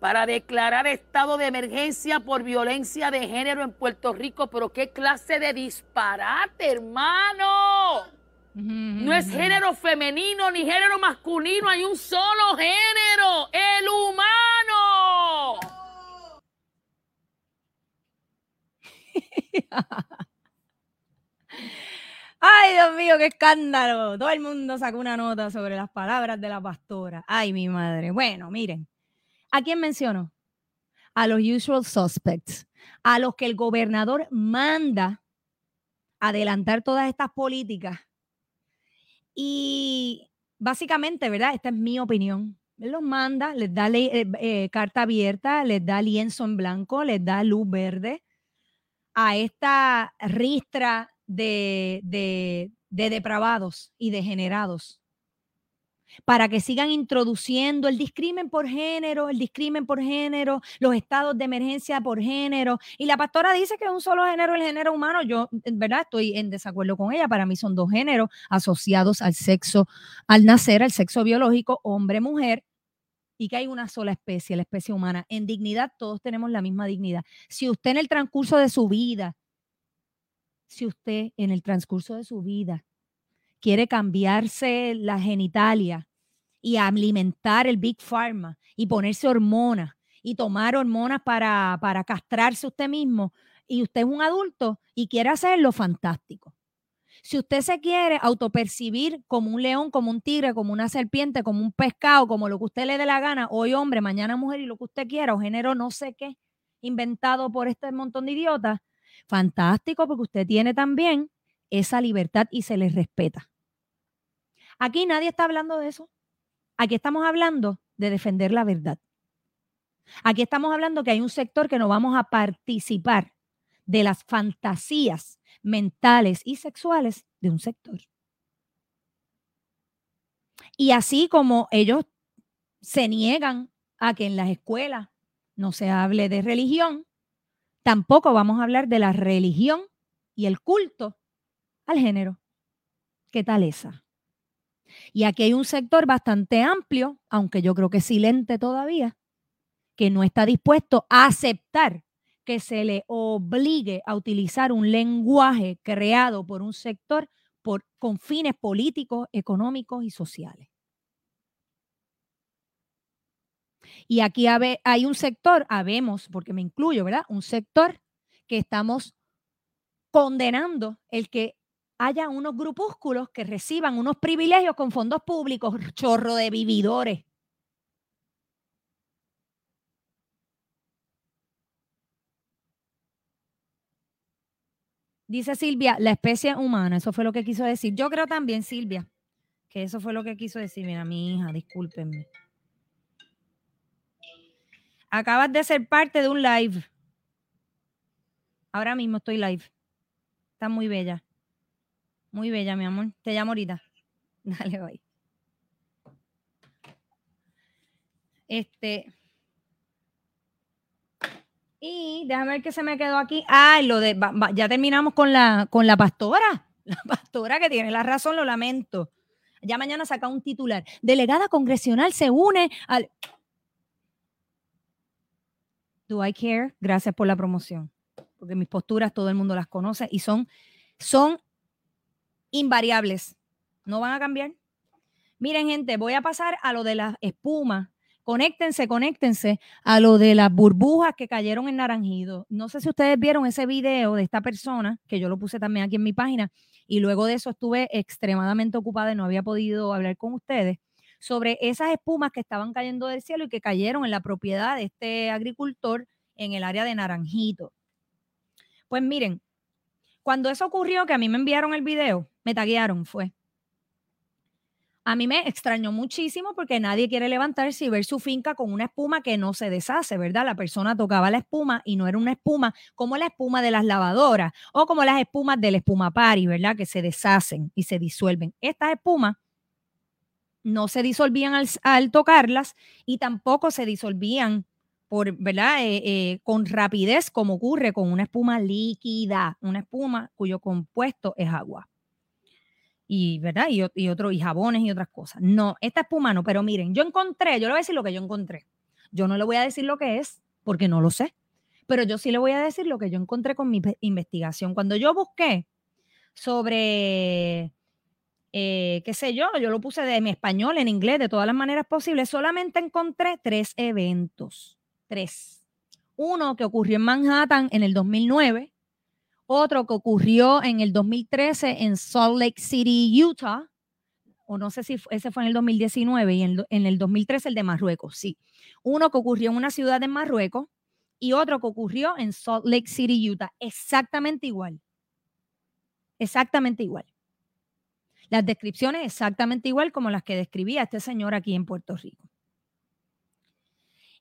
para declarar estado de emergencia por violencia de género en Puerto Rico. Pero qué clase de disparate, hermano. No es género femenino ni género masculino, hay un solo género, el humano. Ay, Dios mío, qué escándalo. Todo el mundo sacó una nota sobre las palabras de la pastora. Ay, mi madre. Bueno, miren, ¿a quién menciono? A los usual suspects, a los que el gobernador manda adelantar todas estas políticas y básicamente, ¿verdad? Esta es mi opinión. Él los manda, les da eh, eh, carta abierta, les da lienzo en blanco, les da luz verde a esta ristra de, de, de depravados y degenerados para que sigan introduciendo el discrimen por género, el discrimen por género, los estados de emergencia por género. Y la pastora dice que es un solo género, el género humano. Yo, ¿verdad? Estoy en desacuerdo con ella. Para mí son dos géneros asociados al sexo, al nacer, al sexo biológico, hombre-mujer, y que hay una sola especie, la especie humana. En dignidad todos tenemos la misma dignidad. Si usted en el transcurso de su vida, si usted en el transcurso de su vida quiere cambiarse la genitalia y alimentar el Big Pharma y ponerse hormonas y tomar hormonas para, para castrarse usted mismo y usted es un adulto y quiere hacerlo, fantástico. Si usted se quiere autopercibir como un león, como un tigre, como una serpiente, como un pescado, como lo que usted le dé la gana, hoy hombre, mañana mujer y lo que usted quiera, o género no sé qué, inventado por este montón de idiotas, fantástico porque usted tiene también esa libertad y se le respeta. Aquí nadie está hablando de eso. Aquí estamos hablando de defender la verdad. Aquí estamos hablando que hay un sector que no vamos a participar de las fantasías mentales y sexuales de un sector. Y así como ellos se niegan a que en las escuelas no se hable de religión, tampoco vamos a hablar de la religión y el culto al género. ¿Qué tal esa? Y aquí hay un sector bastante amplio, aunque yo creo que silente todavía, que no está dispuesto a aceptar que se le obligue a utilizar un lenguaje creado por un sector por, con fines políticos, económicos y sociales. Y aquí hay un sector, habemos, porque me incluyo, ¿verdad? Un sector que estamos condenando el que haya unos grupúsculos que reciban unos privilegios con fondos públicos, chorro de vividores. Dice Silvia, la especie humana, eso fue lo que quiso decir. Yo creo también, Silvia, que eso fue lo que quiso decir. Mira, mi hija, discúlpenme. Acabas de ser parte de un live. Ahora mismo estoy live. Está muy bella. Muy bella, mi amor. Te llamo ahorita. Dale, bye. Este. Y déjame ver qué se me quedó aquí. Ah, lo de. ya terminamos con la, con la pastora. La pastora que tiene la razón, lo lamento. Ya mañana saca un titular. Delegada congresional se une al. Do I care? Gracias por la promoción. Porque mis posturas todo el mundo las conoce y son, son invariables. No van a cambiar. Miren, gente, voy a pasar a lo de las espumas. Conéctense, conéctense a lo de las burbujas que cayeron en Naranjido. No sé si ustedes vieron ese video de esta persona, que yo lo puse también aquí en mi página, y luego de eso estuve extremadamente ocupada y no había podido hablar con ustedes sobre esas espumas que estaban cayendo del cielo y que cayeron en la propiedad de este agricultor en el área de Naranjito. Pues miren, cuando eso ocurrió, que a mí me enviaron el video, me taguearon, fue. A mí me extrañó muchísimo porque nadie quiere levantarse y ver su finca con una espuma que no se deshace, ¿verdad? La persona tocaba la espuma y no era una espuma como la espuma de las lavadoras o como las espumas del espumapari, ¿verdad? Que se deshacen y se disuelven. Estas espumas no se disolvían al, tocarlas y tampoco se disolvían por, ¿verdad? Eh, eh, con rapidez como ocurre con una espuma líquida, una espuma cuyo compuesto es agua y, ¿verdad? Y, otro, y jabones y otras cosas. No, esta espuma no, pero miren, yo encontré, yo le voy a decir lo que yo encontré. Yo no le voy a decir lo que es, porque no lo sé, pero yo sí le voy a decir lo que yo encontré con mi investigación. Cuando yo busqué sobre, eh, qué sé yo, yo lo puse de mi español, en inglés, de todas las maneras posibles, solamente encontré tres eventos, tres. Uno que ocurrió en Manhattan en el 2009, otro que ocurrió en el 2013 en Salt Lake City, Utah, o no sé si ese fue en el 2019 y en, en el 2013 el de Marruecos, sí. Uno que ocurrió en una ciudad de Marruecos y otro que ocurrió en Salt Lake City, Utah, exactamente igual. Exactamente igual. Las descripciones exactamente igual como las que describía este señor aquí en Puerto Rico.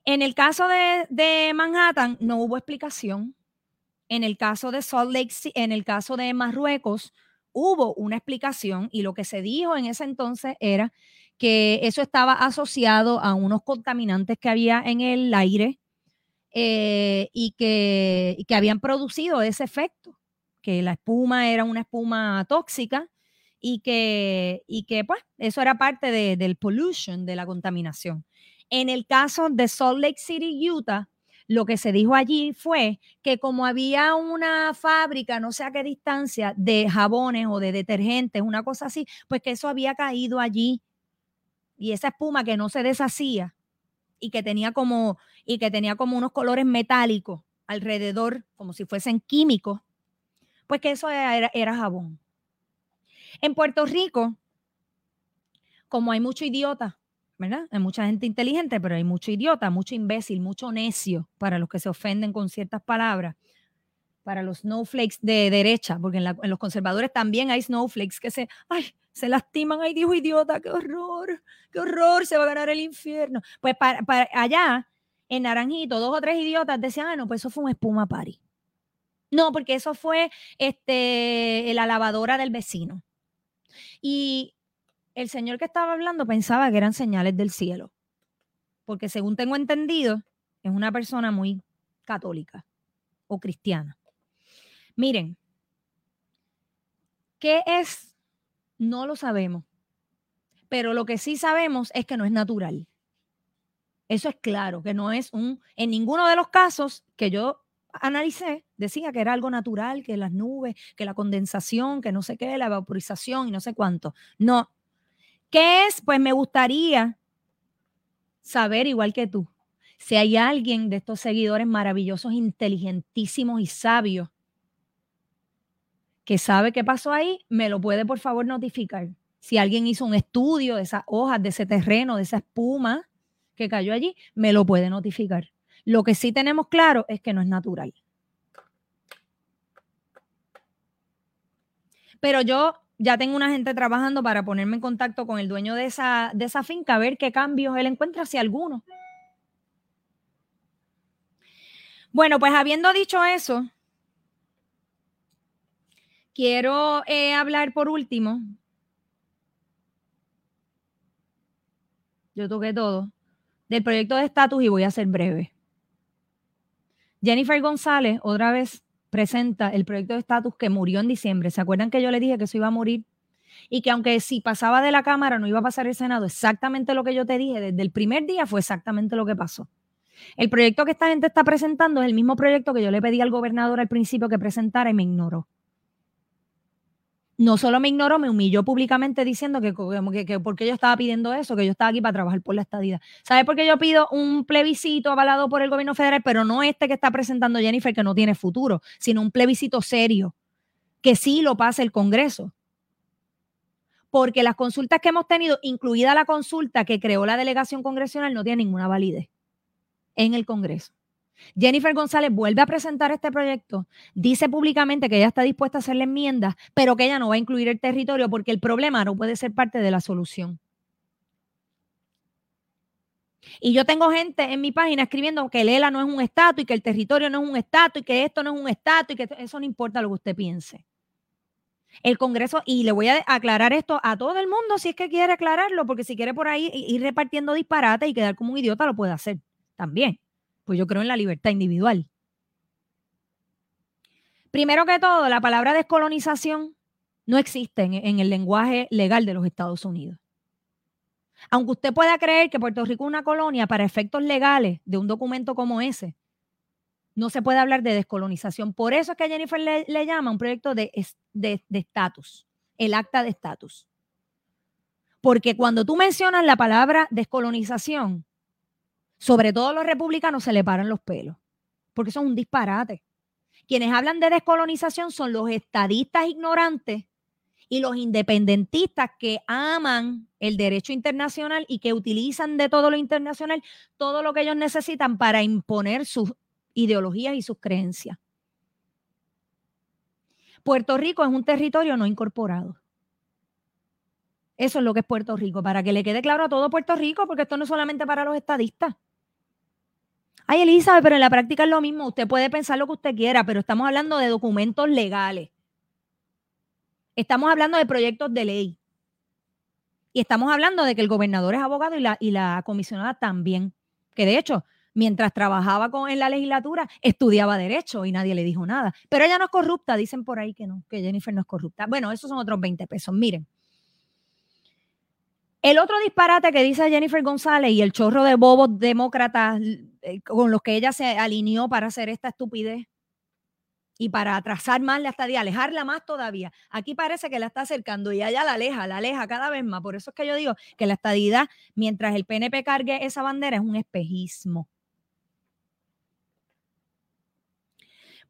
En el caso de, Manhattan no hubo explicación en el caso de Salt Lake, en el caso de Marruecos, hubo una explicación y lo que se dijo en ese entonces era que eso estaba asociado a unos contaminantes que había en el aire eh, y, que, que habían producido ese efecto, que la espuma era una espuma tóxica y que, y que pues eso era parte del pollution, de la contaminación. En el caso de Salt Lake City, Utah, lo que se dijo allí fue que como había una fábrica, no sé a qué distancia, de jabones o de detergentes, una cosa así, pues que eso había caído allí. Y esa espuma que no se deshacía y que tenía como, y que tenía como unos colores metálicos alrededor, como si fuesen químicos, pues que eso era, era jabón. En Puerto Rico, como hay mucho idiota, ¿verdad? Hay mucha gente inteligente, pero hay mucho idiota, mucho imbécil, mucho necio para los que se ofenden con ciertas palabras, para los snowflakes de derecha, porque en, los conservadores también hay snowflakes que se, ay, se lastiman, ay, dijo idiota, qué horror, qué horror, se va a ganar el infierno. Pues para, allá, en Naranjito, dos o tres idiotas decían, ah, no, pues eso fue un espuma party. No, porque eso fue este, la lavadora del vecino. Y el señor que estaba hablando pensaba que eran señales del cielo. Porque según tengo entendido, es una persona muy católica o cristiana. Miren, ¿qué es? No lo sabemos, pero lo que sí sabemos es que no es natural. Eso es claro, que no es un, en ninguno de los casos que yo analicé, decía que era algo natural, que las nubes, que la condensación, que no sé qué, la vaporización y no sé cuánto. No. ¿Qué es? Pues me gustaría saber, igual que tú, si hay alguien de estos seguidores maravillosos, inteligentísimos y sabios que sabe qué pasó ahí, me lo puede por favor notificar. Si alguien hizo un estudio de esas hojas, de ese terreno, de esa espuma que cayó allí, me lo puede notificar. Lo que sí tenemos claro es que no es natural. Pero yo ya tengo una gente trabajando para ponerme en contacto con el dueño de esa, de esa finca, a ver qué cambios él encuentra, si alguno. Bueno, pues habiendo dicho eso, quiero eh, hablar por último. Yo toqué todo del proyecto de estatus y voy a ser breve. Jennifer González otra vez presenta el proyecto de estatus que murió en diciembre. ¿Se acuerdan que yo le dije que eso iba a morir? Y que aunque si pasaba de la Cámara no iba a pasar el Senado, exactamente lo que yo te dije desde el primer día fue exactamente lo que pasó. El proyecto que esta gente está presentando es el mismo proyecto que yo le pedí al gobernador al principio que presentara y me ignoró no solo me ignoró, me humilló públicamente diciendo que, que, que porque yo estaba pidiendo eso, que yo estaba aquí para trabajar por la estadía. ¿Sabe por qué yo pido un plebiscito avalado por el gobierno federal, pero no este que está presentando Jennifer, que no tiene futuro, sino un plebiscito serio, que sí lo pase el Congreso? Porque las consultas que hemos tenido, incluida la consulta que creó la delegación congresional, no tiene ninguna validez en el Congreso. Jennifer González vuelve a presentar este proyecto, dice públicamente que ella está dispuesta a hacerle enmiendas, pero que ella no va a incluir el territorio porque el problema no puede ser parte de la solución. Y yo tengo gente en mi página escribiendo que el ELA no es un estatus y que el territorio no es un estatus y que esto no es un estatus y que eso no importa lo que usted piense. El Congreso, y le voy a aclarar esto a todo el mundo si es que quiere aclararlo, porque si quiere por ahí ir repartiendo disparates y quedar como un idiota, lo puede hacer también pues yo creo en la libertad individual. Primero que todo, la palabra descolonización no existe en, el lenguaje legal de los Estados Unidos. Aunque usted pueda creer que Puerto Rico es una colonia para efectos legales de un documento como ese, no se puede hablar de descolonización. Por eso es que Jennifer le, llama un proyecto de estatus, el acta de estatus. Porque cuando tú mencionas la palabra descolonización, sobre todo los republicanos se le paran los pelos, porque son un disparate. Quienes hablan de descolonización son los estadistas ignorantes y los independentistas que aman el derecho internacional y que utilizan de todo lo internacional todo lo que ellos necesitan para imponer sus ideologías y sus creencias. Puerto Rico es un territorio no incorporado. Eso es lo que es Puerto Rico, para que le quede claro a todo Puerto Rico, porque esto no es solamente para los estadistas. Ay, Elizabeth, pero en la práctica es lo mismo. Usted puede pensar lo que usted quiera, pero estamos hablando de documentos legales. Estamos hablando de proyectos de ley. Y estamos hablando de que el gobernador es abogado y la, y la comisionada también. Que de hecho, mientras trabajaba con, en la legislatura, estudiaba derecho y nadie le dijo nada. Pero ella no es corrupta, dicen por ahí que no, que Jennifer no es corrupta. Bueno, esos son otros 20 pesos. Miren, el otro disparate que dice Jennifer González y el chorro de bobos demócratas eh, con los que ella se alineó para hacer esta estupidez y para atrasar más la estadía, alejarla más todavía. Aquí parece que la está acercando y ella la aleja, la aleja cada vez más. Por eso es que yo digo que la estadidad, mientras el PNP cargue esa bandera, es un espejismo.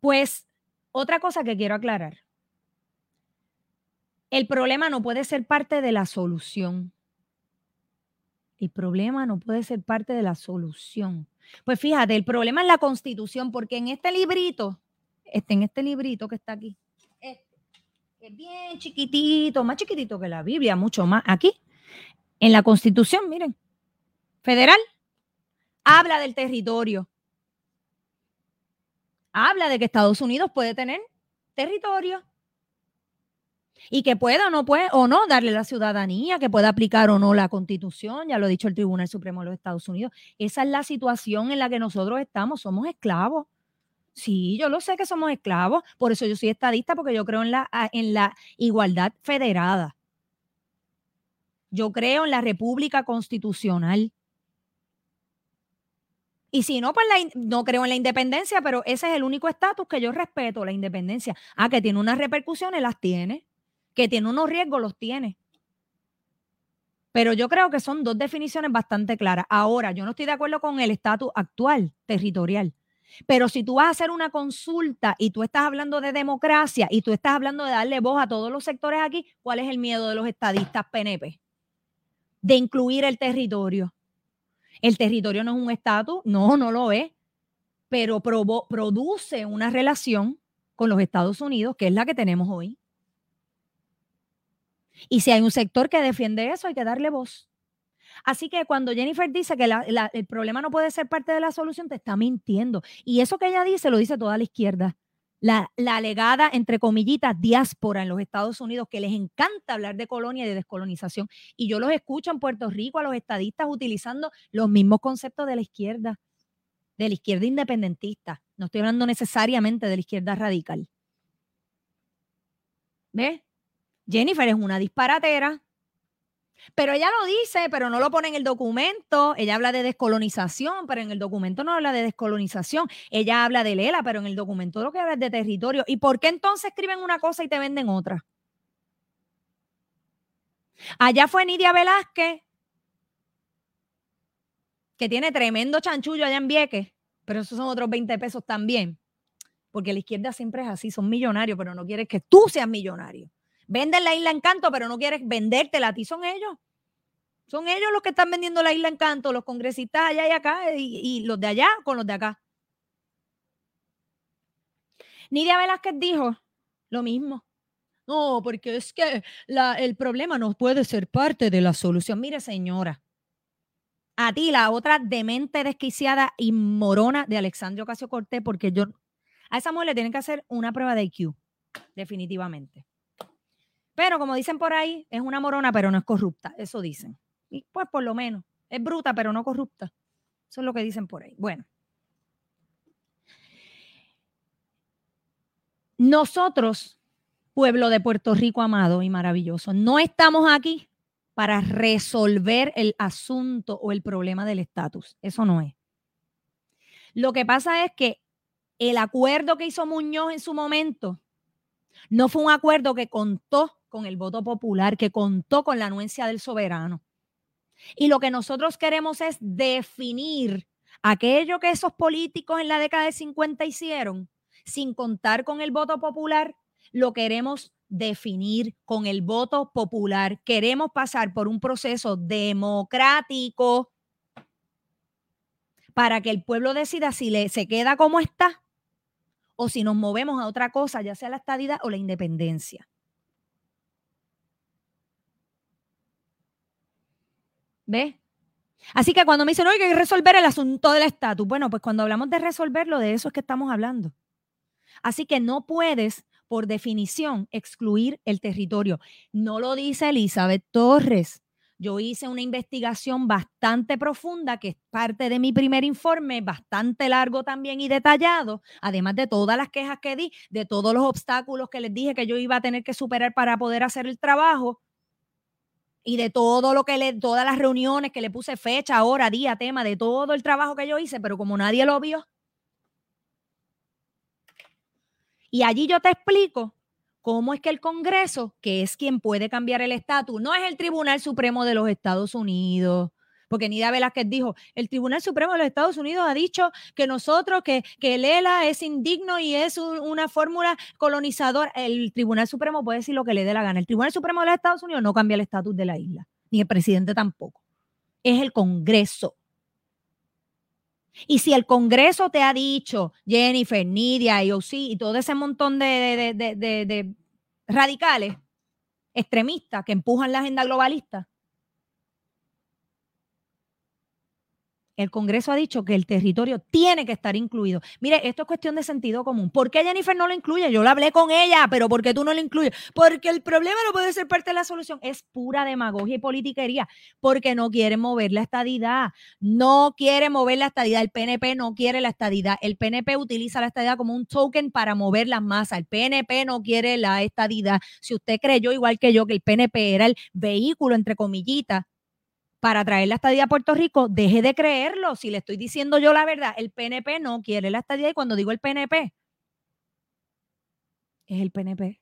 Pues otra cosa que quiero aclarar. El problema no puede ser parte de la solución. El problema no puede ser parte de la solución. Pues fíjate, el problema es la constitución, porque en este librito, este, en este librito que está aquí, este, es bien chiquitito, más chiquitito que la Biblia, mucho más. Aquí, en la constitución, miren, federal, habla del territorio. Habla de que Estados Unidos puede tener territorio. Y que pueda o no puede o no darle la ciudadanía, que pueda aplicar o no la constitución, ya lo ha dicho el Tribunal Supremo de los Estados Unidos. Esa es la situación en la que nosotros estamos, somos esclavos. Sí, yo lo sé que somos esclavos, por eso yo soy estadista, porque yo creo en la, en la igualdad federada. Yo creo en la república constitucional. Y si no, pues no creo en la independencia, pero ese es el único estatus que yo respeto, la independencia. Ah, que tiene unas repercusiones, las tiene. Que tiene unos riesgos, los tiene. Pero yo creo que son dos definiciones bastante claras. Ahora, yo no estoy de acuerdo con el estatus actual territorial. Pero si tú vas a hacer una consulta y tú estás hablando de democracia y tú estás hablando de darle voz a todos los sectores aquí, ¿cuál es el miedo de los estadistas PNP? De incluir el territorio. El territorio no es un estatus, no, no lo es, pero produce una relación con los Estados Unidos, que es la que tenemos hoy. Y si hay un sector que defiende eso, hay que darle voz. Así que cuando Jennifer dice que el problema no puede ser parte de la solución, te está mintiendo. Y eso que ella dice, lo dice toda la izquierda. La, la, alegada, entre comillitas, diáspora en los Estados Unidos, que les encanta hablar de colonia y de descolonización. Y yo los escucho en Puerto Rico a los estadistas utilizando los mismos conceptos de la izquierda, de la izquierda independentista. No estoy hablando necesariamente de la izquierda radical. ¿Ves? Jennifer es una disparatera, pero ella lo dice, pero no lo pone en el documento. Ella habla de descolonización, pero en el documento no habla de descolonización. Ella habla de Lela, pero en el documento lo que habla es de territorio. ¿Y por qué entonces escriben una cosa y te venden otra? Allá fue Nidia Velázquez, que tiene tremendo chanchullo allá en Vieques, pero esos son otros 20 pesos también. Porque la izquierda siempre es así, son millonarios, pero no quieren que tú seas millonario. Venden la isla Encanto, pero no quieres vendértela a ti, son ellos. Son ellos los que están vendiendo la isla Encanto, los congresistas allá y acá, y, los de allá con los de acá. Nidia Velázquez dijo lo mismo. No, porque es que el problema no puede ser parte de la solución. Mire, señora, a ti, la otra demente, desquiciada y morona de Alexandria Ocasio Cortés, porque yo, a esa mujer le tienen que hacer una prueba de IQ, definitivamente. Pero como dicen por ahí, es una morona, pero no es corrupta. Eso dicen. Y pues por lo menos, es bruta, pero no corrupta. Eso es lo que dicen por ahí. Bueno. Nosotros, pueblo de Puerto Rico amado y maravilloso, no estamos aquí para resolver el asunto o el problema del estatus. Eso no es. Lo que pasa es que el acuerdo que hizo Muñoz en su momento no fue un acuerdo que contó con el voto popular, que contó con la anuencia del soberano. Y lo que nosotros queremos es definir aquello que esos políticos en la década de 50 hicieron, sin contar con el voto popular, lo queremos definir con el voto popular. Queremos pasar por un proceso democrático para que el pueblo decida si se queda como está o si nos movemos a otra cosa, ya sea la estadidad o la independencia. ¿Ves? Así que cuando me dicen, oye, hay que resolver el asunto del estatus, bueno, pues cuando hablamos de resolverlo, de eso es que estamos hablando. Así que no puedes, por definición, excluir el territorio. No lo dice Elizabeth Torres. Yo hice una investigación bastante profunda, que es parte de mi primer informe, bastante largo también y detallado, además de todas las quejas que di, de todos los obstáculos que les dije que yo iba a tener que superar para poder hacer el trabajo y de todo lo que le, todas las reuniones que le puse fecha, hora, día, tema, de todo el trabajo que yo hice, pero como nadie lo vio. Y allí yo te explico cómo es que el Congreso, que es quien puede cambiar el estatus, no es el Tribunal Supremo de los Estados Unidos, porque Nidia Velázquez dijo, el Tribunal Supremo de los Estados Unidos ha dicho que nosotros, que, que el ELA es indigno y es una fórmula colonizadora. El Tribunal Supremo puede decir lo que le dé la gana. El Tribunal Supremo de los Estados Unidos no cambia el estatus de la isla, ni el presidente tampoco. Es el Congreso. Y si el Congreso te ha dicho, Jennifer, Nidia, IOC y todo ese montón de radicales, extremistas que empujan la agenda globalista, el Congreso ha dicho que el territorio tiene que estar incluido. Mire, esto es cuestión de sentido común. ¿Por qué Jennifer no lo incluye? Yo la hablé con ella, pero ¿por qué tú no lo incluyes? Porque el problema no puede ser parte de la solución. Es pura demagogia y politiquería, porque no quiere mover la estadidad. No quiere mover la estadidad. El PNP no quiere la estadidad. El PNP utiliza la estadidad como un token para mover las masas. El PNP no quiere la estadidad. Si usted creyó, igual que yo, que el PNP era el vehículo, entre comillitas, para traer la estadía a Puerto Rico, deje de creerlo. Si le estoy diciendo yo la verdad, el PNP no quiere la estadía y cuando digo el PNP, es el PNP.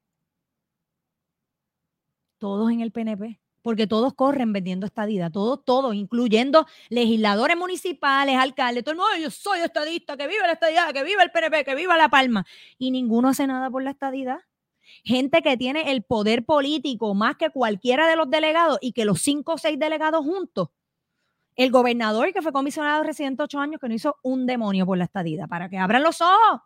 Todos en el PNP, porque todos corren vendiendo estadía, todos, todos, incluyendo legisladores municipales, alcaldes, todo el mundo, yo soy estadista, que viva la estadía, que viva el PNP, que viva La Palma. Y ninguno hace nada por la estadidad gente que tiene el poder político más que cualquiera de los delegados y que los cinco o seis delegados juntos. El gobernador que fue comisionado residente ocho años que no hizo un demonio por la estadía, para que abran los ojos.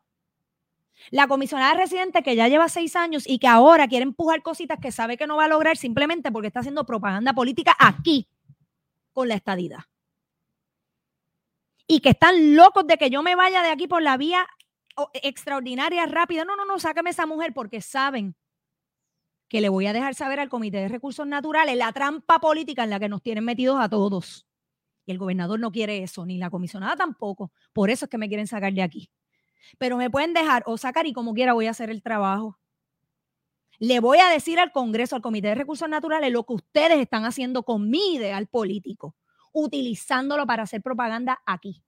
La comisionada residente que ya lleva seis años y que ahora quiere empujar cositas que sabe que no va a lograr simplemente porque está haciendo propaganda política aquí con la estadía. Y que están locos de que yo me vaya de aquí por la vía extraordinaria, rápida. No, no, no, sáqueme esa mujer porque saben que le voy a dejar saber al Comité de Recursos Naturales la trampa política en la que nos tienen metidos a todos. Y el gobernador no quiere eso, ni la comisionada tampoco. Por eso es que me quieren sacar de aquí. Pero me pueden dejar o sacar y como quiera voy a hacer el trabajo. Le voy a decir al Congreso, al Comité de Recursos Naturales, lo que ustedes están haciendo con mi ideal político, utilizándolo para hacer propaganda aquí.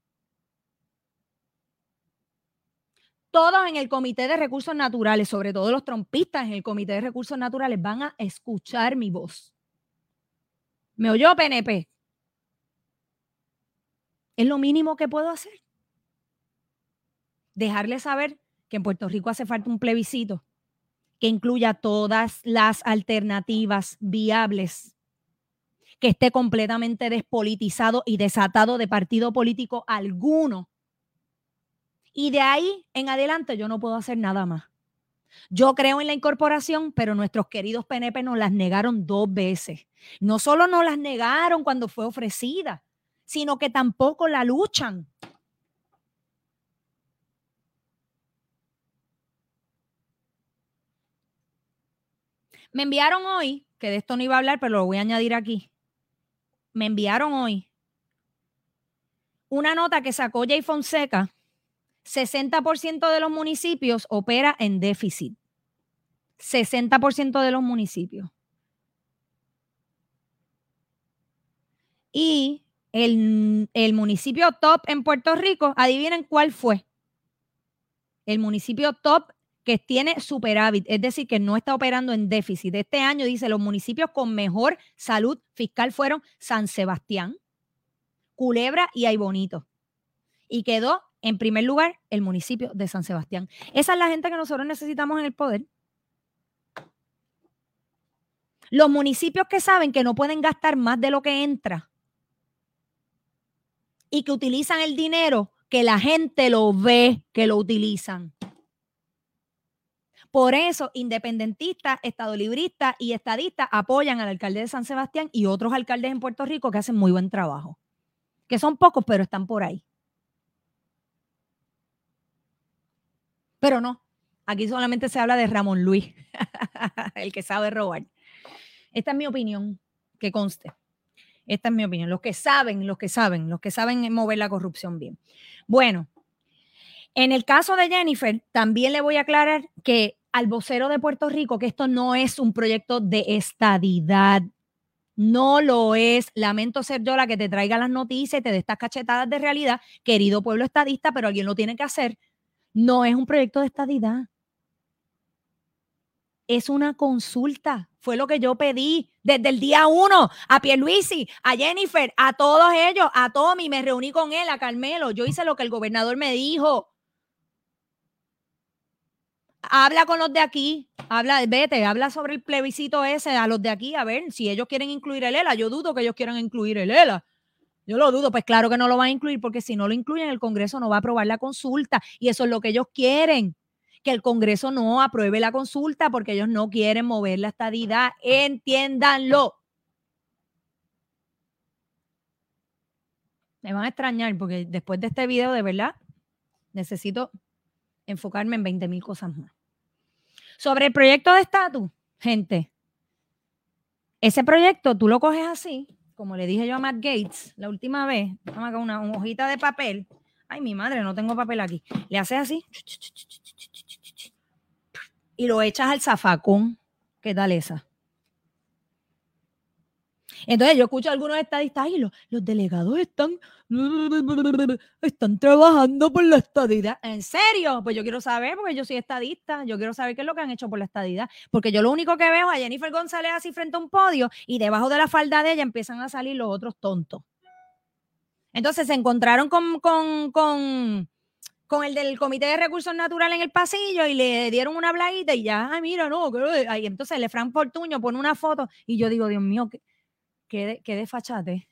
Todos en el Comité de Recursos Naturales, sobre todo los trompistas en el Comité de Recursos Naturales, van a escuchar mi voz. ¿Me oyó PNP? Es lo mínimo que puedo hacer. Dejarle saber que en Puerto Rico hace falta un plebiscito que incluya todas las alternativas viables, que esté completamente despolitizado y desatado de partido político alguno y de ahí en adelante yo no puedo hacer nada más. Yo creo en la incorporación, pero nuestros queridos PNP nos las negaron dos veces. No solo nos las negaron cuando fue ofrecida, sino que tampoco la luchan. Me enviaron hoy, que de esto no iba a hablar, pero lo voy a añadir aquí. Me enviaron hoy una nota que sacó Jay Fonseca 60% de los municipios opera en déficit. 60% de los municipios. Y el, el, municipio top en Puerto Rico, adivinen cuál fue. El municipio top que tiene superávit, es decir, que no está operando en déficit. Este año dice los municipios con mejor salud fiscal fueron San Sebastián, Culebra y Aybonito. Y quedó en primer lugar, el municipio de San Sebastián. Esa es la gente que nosotros necesitamos en el poder. Los municipios que saben que no pueden gastar más de lo que entra y que utilizan el dinero que la gente lo ve que lo utilizan. Por eso, independentistas, estadolibristas y estadistas apoyan al alcalde de San Sebastián y otros alcaldes en Puerto Rico que hacen muy buen trabajo. Que son pocos, pero están por ahí. Pero no, aquí solamente se habla de Ramón Luis, el que sabe robar. Esta es mi opinión, que conste. Esta es mi opinión. Los que saben, los que saben, los que saben mover la corrupción bien. Bueno, en el caso de Jennifer, también le voy a aclarar que al vocero de Puerto Rico que esto no es un proyecto de estadidad. No lo es. Lamento ser yo la que te traiga las noticias y te dé estas cachetadas de realidad, querido pueblo estadista, pero alguien lo tiene que hacer no es un proyecto de estadidad. Es una consulta. Fue lo que yo pedí desde el día uno a Pierluisi, a Jennifer, a todos ellos, a Tommy. Me reuní con él, a Carmelo. Yo hice lo que el gobernador me dijo. Habla con los de aquí, habla, vete, habla sobre el plebiscito ese a los de aquí, a ver si ellos quieren incluir el ELA. Yo dudo que ellos quieran incluir el ELA. Yo lo dudo, pues claro que no lo van a incluir porque si no lo incluyen el Congreso no va a aprobar la consulta y eso es lo que ellos quieren, que el Congreso no apruebe la consulta porque ellos no quieren mover la estadidad, entiéndanlo. Me van a extrañar porque después de este video, de verdad, necesito enfocarme en 20 mil cosas más. Sobre el proyecto de estatus, gente, ese proyecto tú lo coges así, como le dije yo a Matt Gates la última vez, una, una hojita de papel. Ay, mi madre, no tengo papel aquí. Le haces así y lo echas al zafacón. ¿Qué tal esa? Entonces yo escucho a algunos estadistas y los, delegados están, están trabajando por la estadidad. ¿En serio? Pues yo quiero saber, porque yo soy estadista, yo quiero saber qué es lo que han hecho por la estadidad. Porque yo lo único que veo a Jennifer González así frente a un podio y debajo de la falda de ella empiezan a salir los otros tontos. Entonces se encontraron con, con, con, con el del Comité de Recursos Naturales en el pasillo y le dieron una blaguita y ya, ay, mira, no, que... entonces le Fran Portuño pone una foto y yo digo, Dios mío, qué, qué, qué desfachate.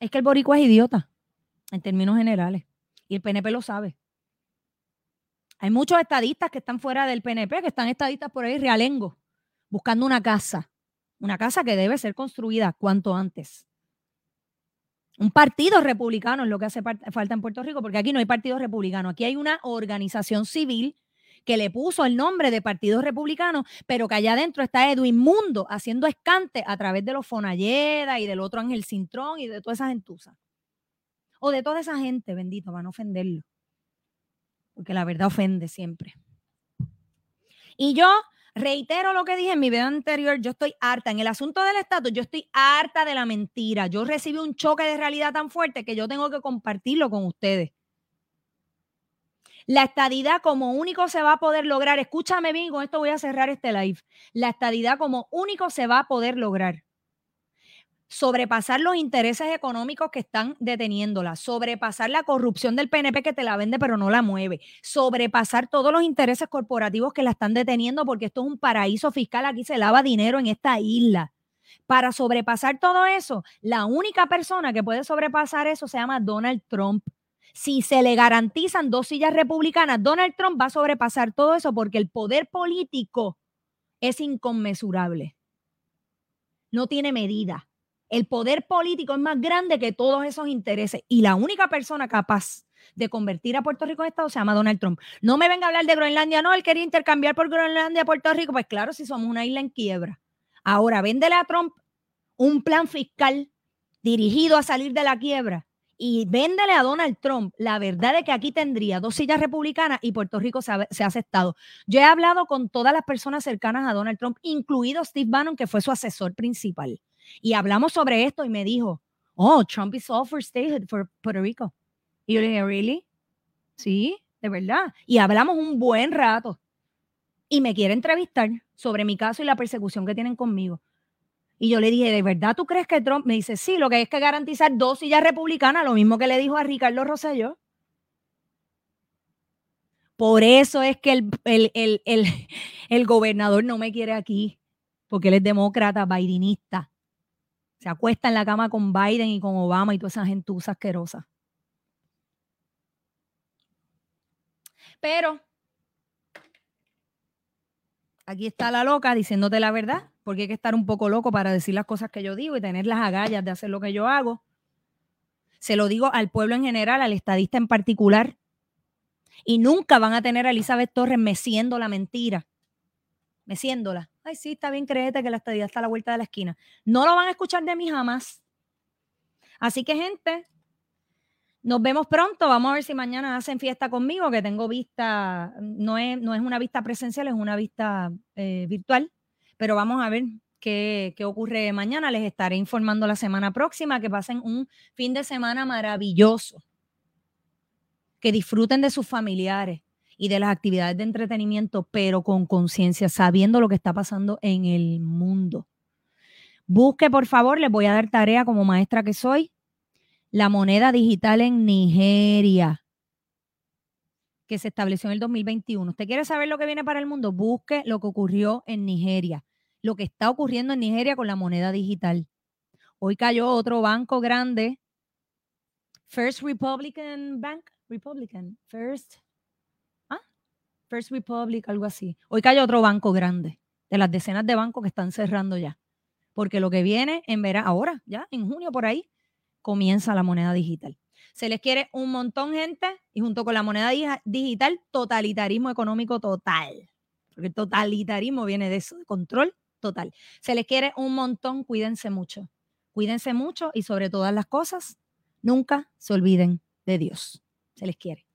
Es que el boricua es idiota, en términos generales, y el PNP lo sabe. Hay muchos estadistas que están fuera del PNP, que están estadistas por ahí realengo, buscando una casa una casa que debe ser construida cuanto antes. Un partido republicano es lo que hace falta en Puerto Rico, porque aquí no hay partido republicano. Aquí hay una organización civil que le puso el nombre de Partido Republicano, pero que allá adentro está Edwin Mundo haciendo escante a través de los Fonalleda y del otro Ángel Cintrón y de toda esa gentuza. O de toda esa gente, bendito, para no ofenderlo. Porque la verdad ofende siempre. Y yo Reitero lo que dije en mi video anterior, yo estoy harta. En el asunto del estatus, yo estoy harta de la mentira. Yo recibí un choque de realidad tan fuerte que yo tengo que compartirlo con ustedes. La estadidad como único se va a poder lograr, escúchame bien, con esto voy a cerrar este live. La estadidad como único se va a poder lograr sobrepasar los intereses económicos que están deteniéndola, sobrepasar la corrupción del PNP que te la vende pero no la mueve, sobrepasar todos los intereses corporativos que la están deteniendo porque esto es un paraíso fiscal, aquí se lava dinero en esta isla. Para sobrepasar todo eso, la única persona que puede sobrepasar eso se llama Donald Trump. Si se le garantizan dos sillas republicanas, Donald Trump va a sobrepasar todo eso porque el poder político es inconmensurable. No tiene medida. El poder político es más grande que todos esos intereses y la única persona capaz de convertir a Puerto Rico en Estado se llama Donald Trump. No me venga a hablar de Groenlandia, no, él quería intercambiar por Groenlandia a Puerto Rico. Pues claro, si somos una isla en quiebra. Ahora, véndele a Trump un plan fiscal dirigido a salir de la quiebra y véndele a Donald Trump la verdad de que aquí tendría dos sillas republicanas y Puerto Rico se ha, se ha, aceptado. Yo he hablado con todas las personas cercanas a Donald Trump, incluido Steve Bannon, que fue su asesor principal. Y hablamos sobre esto y me dijo, oh, Trump is all for statehood for Puerto Rico. Y yo le dije, ¿really? Sí, de verdad. Y hablamos un buen rato. Y me quiere entrevistar sobre mi caso y la persecución que tienen conmigo. Y yo le dije, ¿de verdad tú crees que Trump? Me dice, sí, lo que hay es que garantizar dos sillas republicanas, lo mismo que le dijo a Ricardo Rosselló. Por eso es que el, el, el, el, gobernador no me quiere aquí, porque él es demócrata, bidenista. Se acuesta en la cama con Biden y con Obama y toda esa gentuza asquerosa. Pero aquí está la loca diciéndote la verdad, porque hay que estar un poco loco para decir las cosas que yo digo y tener las agallas de hacer lo que yo hago. Se lo digo al pueblo en general, al estadista en particular. Y nunca van a tener a Elizabeth Torres meciendo la mentira meciéndola. Ay, sí, está bien, créete que la estadía está a la vuelta de la esquina. No lo van a escuchar de mí jamás. Así que, gente, nos vemos pronto. Vamos a ver si mañana hacen fiesta conmigo, que tengo vista, no es, no es una vista presencial, es una vista eh, virtual. Pero vamos a ver qué, qué ocurre mañana. Les estaré informando la semana próxima. Que pasen un fin de semana maravilloso. Que disfruten de sus familiares y de las actividades de entretenimiento, pero con conciencia, sabiendo lo que está pasando en el mundo. Busque, por favor, les voy a dar tarea como maestra que soy, la moneda digital en Nigeria, que se estableció en el 2021. ¿Usted quiere saber lo que viene para el mundo? Busque lo que ocurrió en Nigeria, lo que está ocurriendo en Nigeria con la moneda digital. Hoy cayó otro banco grande, First Republican Bank, Republican, First First Republic, algo así. Hoy cayó otro banco grande de las decenas de bancos que están cerrando ya. Porque lo que viene en verano, ahora, ya en junio por ahí, comienza la moneda digital. Se les quiere un montón gente y junto con la moneda digital, totalitarismo económico total. Porque el totalitarismo viene de eso, de control total. Se les quiere un montón, cuídense mucho. Cuídense mucho y sobre todas las cosas, nunca se olviden de Dios. Se les quiere.